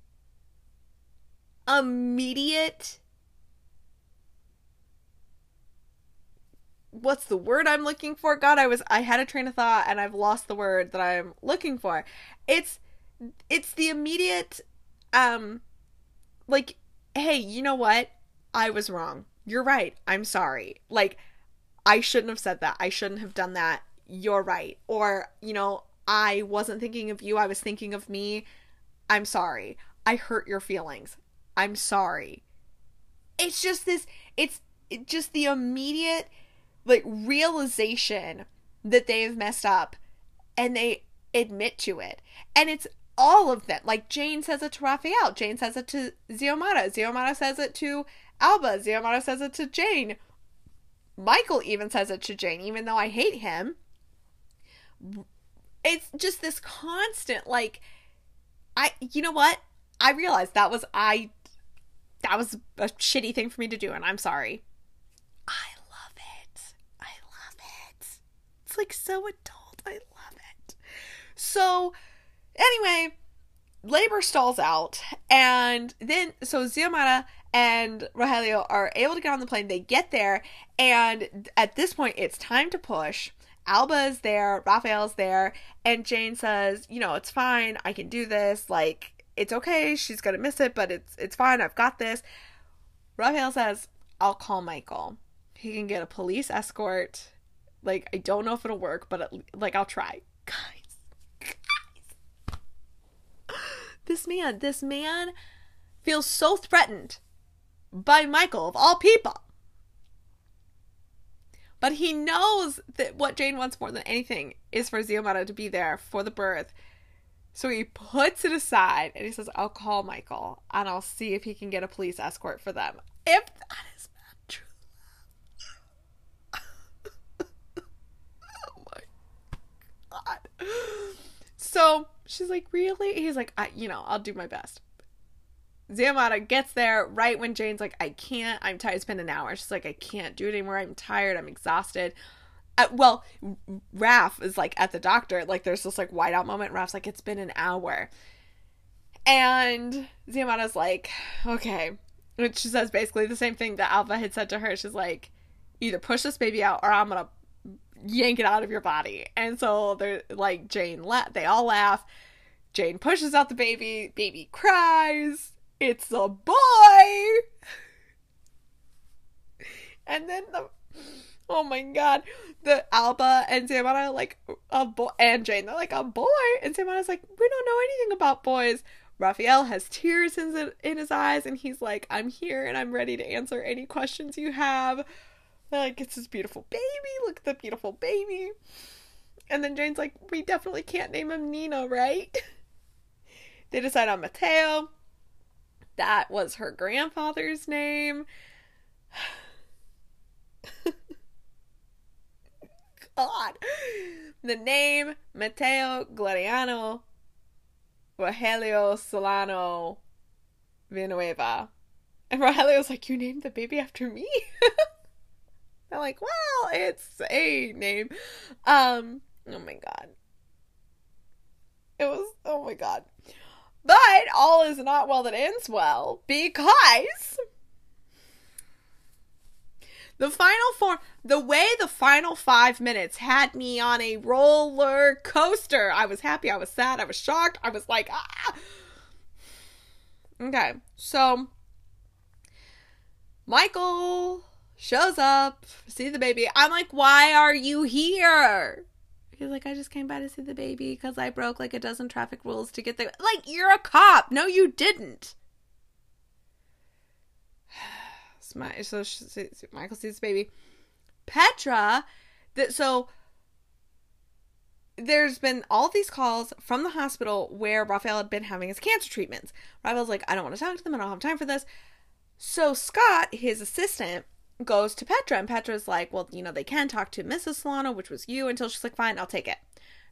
immediate what's the word I'm looking for? God, I was I had a train of thought and I've lost the word that I'm looking for. It's it's the immediate um like hey, you know what? I was wrong. You're right. I'm sorry. Like I shouldn't have said that. I shouldn't have done that. You're right. Or, you know, I wasn't thinking of you. I was thinking of me. I'm sorry. I hurt your feelings. I'm sorry. It's just this it's just the immediate like realization that they've messed up and they admit to it. And it's all of them. Like Jane says it to Rafael, Jane says it to Xiomara, Xiomara says it to Alba, Xiomara says it to Jane. Michael even says it to Jane, even though I hate him. It's just this constant, like, I, you know what? I realized that was, I, that was a shitty thing for me to do, and I'm sorry. I love it. I love it. It's like so adult. I love it. So, anyway, labor stalls out, and then so Xiomara and Rogelio are able to get on the plane. They get there, and at this point, it's time to push. Alba is there, Rafael's there, and Jane says, "You know, it's fine. I can do this. Like, it's okay. She's gonna miss it, but it's it's fine. I've got this." Rafael says, "I'll call Michael. He can get a police escort like I don't know if it'll work, but at, like I'll try. Guys. Guys. This man, this man feels so threatened by Michael of all people. But he knows that what Jane wants more than anything is for Xiomara to be there for the birth. So he puts it aside and he says, I'll call Michael and I'll see if he can get a police escort for them. If that is not true. oh my god. So she's like, Really? He's like, I, you know, I'll do my best. Xiomara gets there right when Jane's like, I can't, I'm tired. It's been an hour. She's like, I can't do it anymore. I'm tired. I'm exhausted. Uh, well, Raph is like at the doctor. Like, there's this like whiteout moment. Raph's like, It's been an hour. And Xiomara's like, Okay. And she says basically the same thing that Alba had said to her. She's like, Either push this baby out or I'm going to yank it out of your body. And so they're like Jane la- they all laugh. Jane pushes out the baby, baby cries. It's a boy. And then the Oh my god. The Alba and Xiomara like a boy and Jane, they're like a boy. And Xiomara's like, we don't know anything about boys. Rafael has tears in, in his eyes and he's like, I'm here and I'm ready to answer any questions you have. Like, it's this beautiful baby. Look at the beautiful baby. And then Jane's like, we definitely can't name him Nina, right? they decide on Mateo. That was her grandfather's name. God. The name Mateo Gloriano Rogelio Solano Villanueva. And Rogelio's like, You named the baby after me? They're like, Well, it's a name. Um, oh my god. It was, oh my god. But all is not well that ends well because the final four, the way the final five minutes had me on a roller coaster. I was happy, I was sad, I was shocked, I was like, ah. Okay, so Michael shows up, see the baby. I'm like, why are you here? He's like, I just came by to see the baby because I broke like a dozen traffic rules to get there. Like, you're a cop. No, you didn't. So, so Michael sees the baby. Petra, that so there's been all these calls from the hospital where Rafael had been having his cancer treatments. Rafael's like, I don't want to talk to them. I don't have time for this. So Scott, his assistant, goes to Petra, and Petra's like, Well, you know, they can talk to Mrs. Solano, which was you, until she's like, Fine, I'll take it.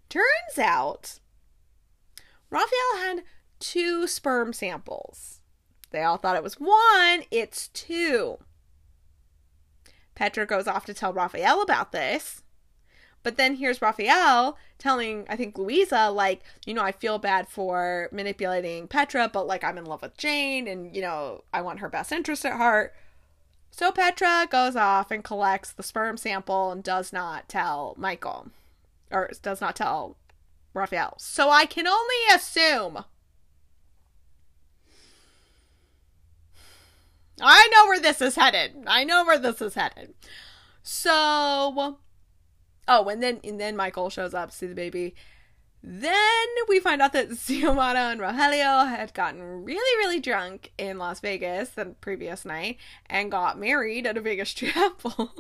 Turns out, Rafael had two sperm samples. They all thought it was one, it's two. Petra goes off to tell Rafael about this. But then here's Raphael telling, I think, Luisa, like, you know, I feel bad for manipulating Petra, but like, I'm in love with Jane and, you know, I want her best interest at heart. So Petra goes off and collects the sperm sample and does not tell Michael, or does not tell Rafael. So I can only assume. I know where this is headed. I know where this is headed. So, oh, and then and then Michael shows up to see the baby, then we find out that Xiomara and Rogelio had gotten really, really drunk in Las Vegas the previous night and got married at a Vegas chapel.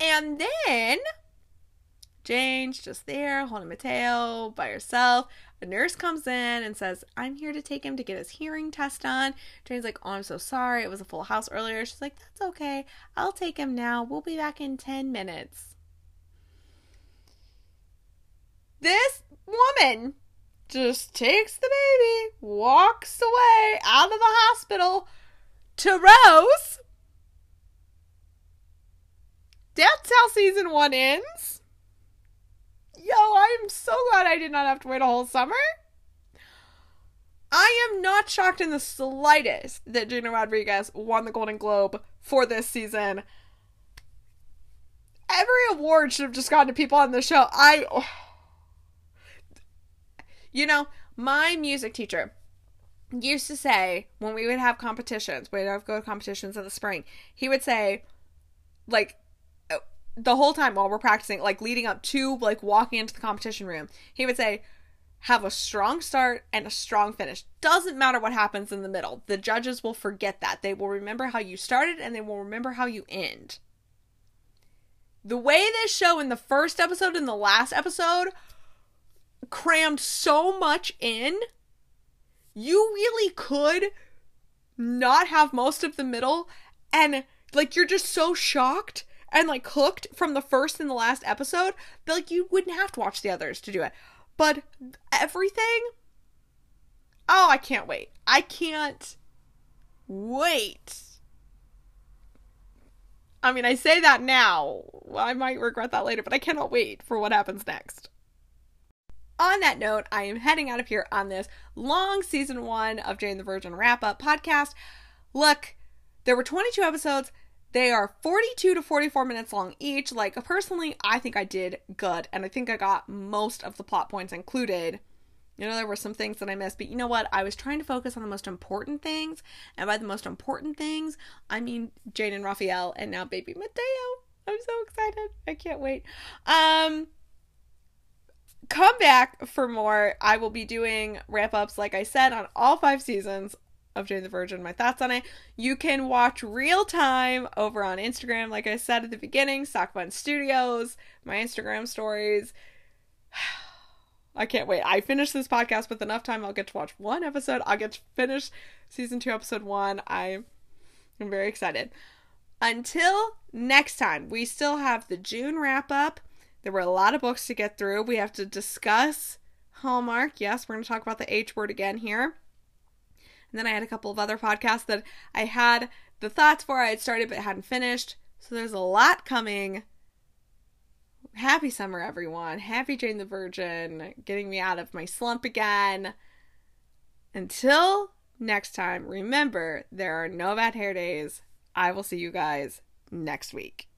and then Jane's just there holding Mateo by herself. A nurse comes in and says, I'm here to take him to get his hearing test done. Jane's like, Oh, I'm so sorry. It was a full house earlier. She's like, That's okay. I'll take him now. We'll be back in 10 minutes. This woman just takes the baby, walks away out of the hospital to Rose. That's how season one ends. Yo, I'm so glad I did not have to wait a whole summer. I am not shocked in the slightest that Gina Rodriguez won the Golden Globe for this season. Every award should have just gone to people on the show. I. Oh you know, my music teacher used to say when we would have competitions, we'd have go to competitions in the spring, he would say, like, uh, the whole time while we're practicing, like leading up to like walking into the competition room, he would say, have a strong start and a strong finish. Doesn't matter what happens in the middle. The judges will forget that. They will remember how you started and they will remember how you end. The way this show in the first episode and the last episode crammed so much in, you really could not have most of the middle and like you're just so shocked and like hooked from the first and the last episode that like you wouldn't have to watch the others to do it. But everything Oh, I can't wait. I can't wait. I mean, I say that now. I might regret that later, but I cannot wait for what happens next on that note, I am heading out of here on this long season one of Jane the Virgin wrap up podcast. Look, there were 22 episodes. They are 42 to 44 minutes long each. Like, personally, I think I did good, and I think I got most of the plot points included. You know, there were some things that I missed, but you know what? I was trying to focus on the most important things, and by the most important things, I mean Jane and Rafael, and now baby Mateo. I'm so excited. I can't wait. Um, come back for more. I will be doing wrap ups, like I said, on all five seasons of Jane the Virgin, my thoughts on it. You can watch real time over on Instagram, like I said at the beginning, Sockbun Studios, my Instagram stories. I can't wait. I finished this podcast with enough time. I'll get to watch one episode. I'll get to finish season two, episode one. I am very excited. Until next time, we still have the June wrap up. There were a lot of books to get through. We have to discuss Hallmark. Yes, we're going to talk about the H word again here. And then I had a couple of other podcasts that I had the thoughts for. I had started but hadn't finished. So there's a lot coming. Happy summer, everyone. Happy Jane the Virgin, getting me out of my slump again. Until next time, remember there are no bad hair days. I will see you guys next week.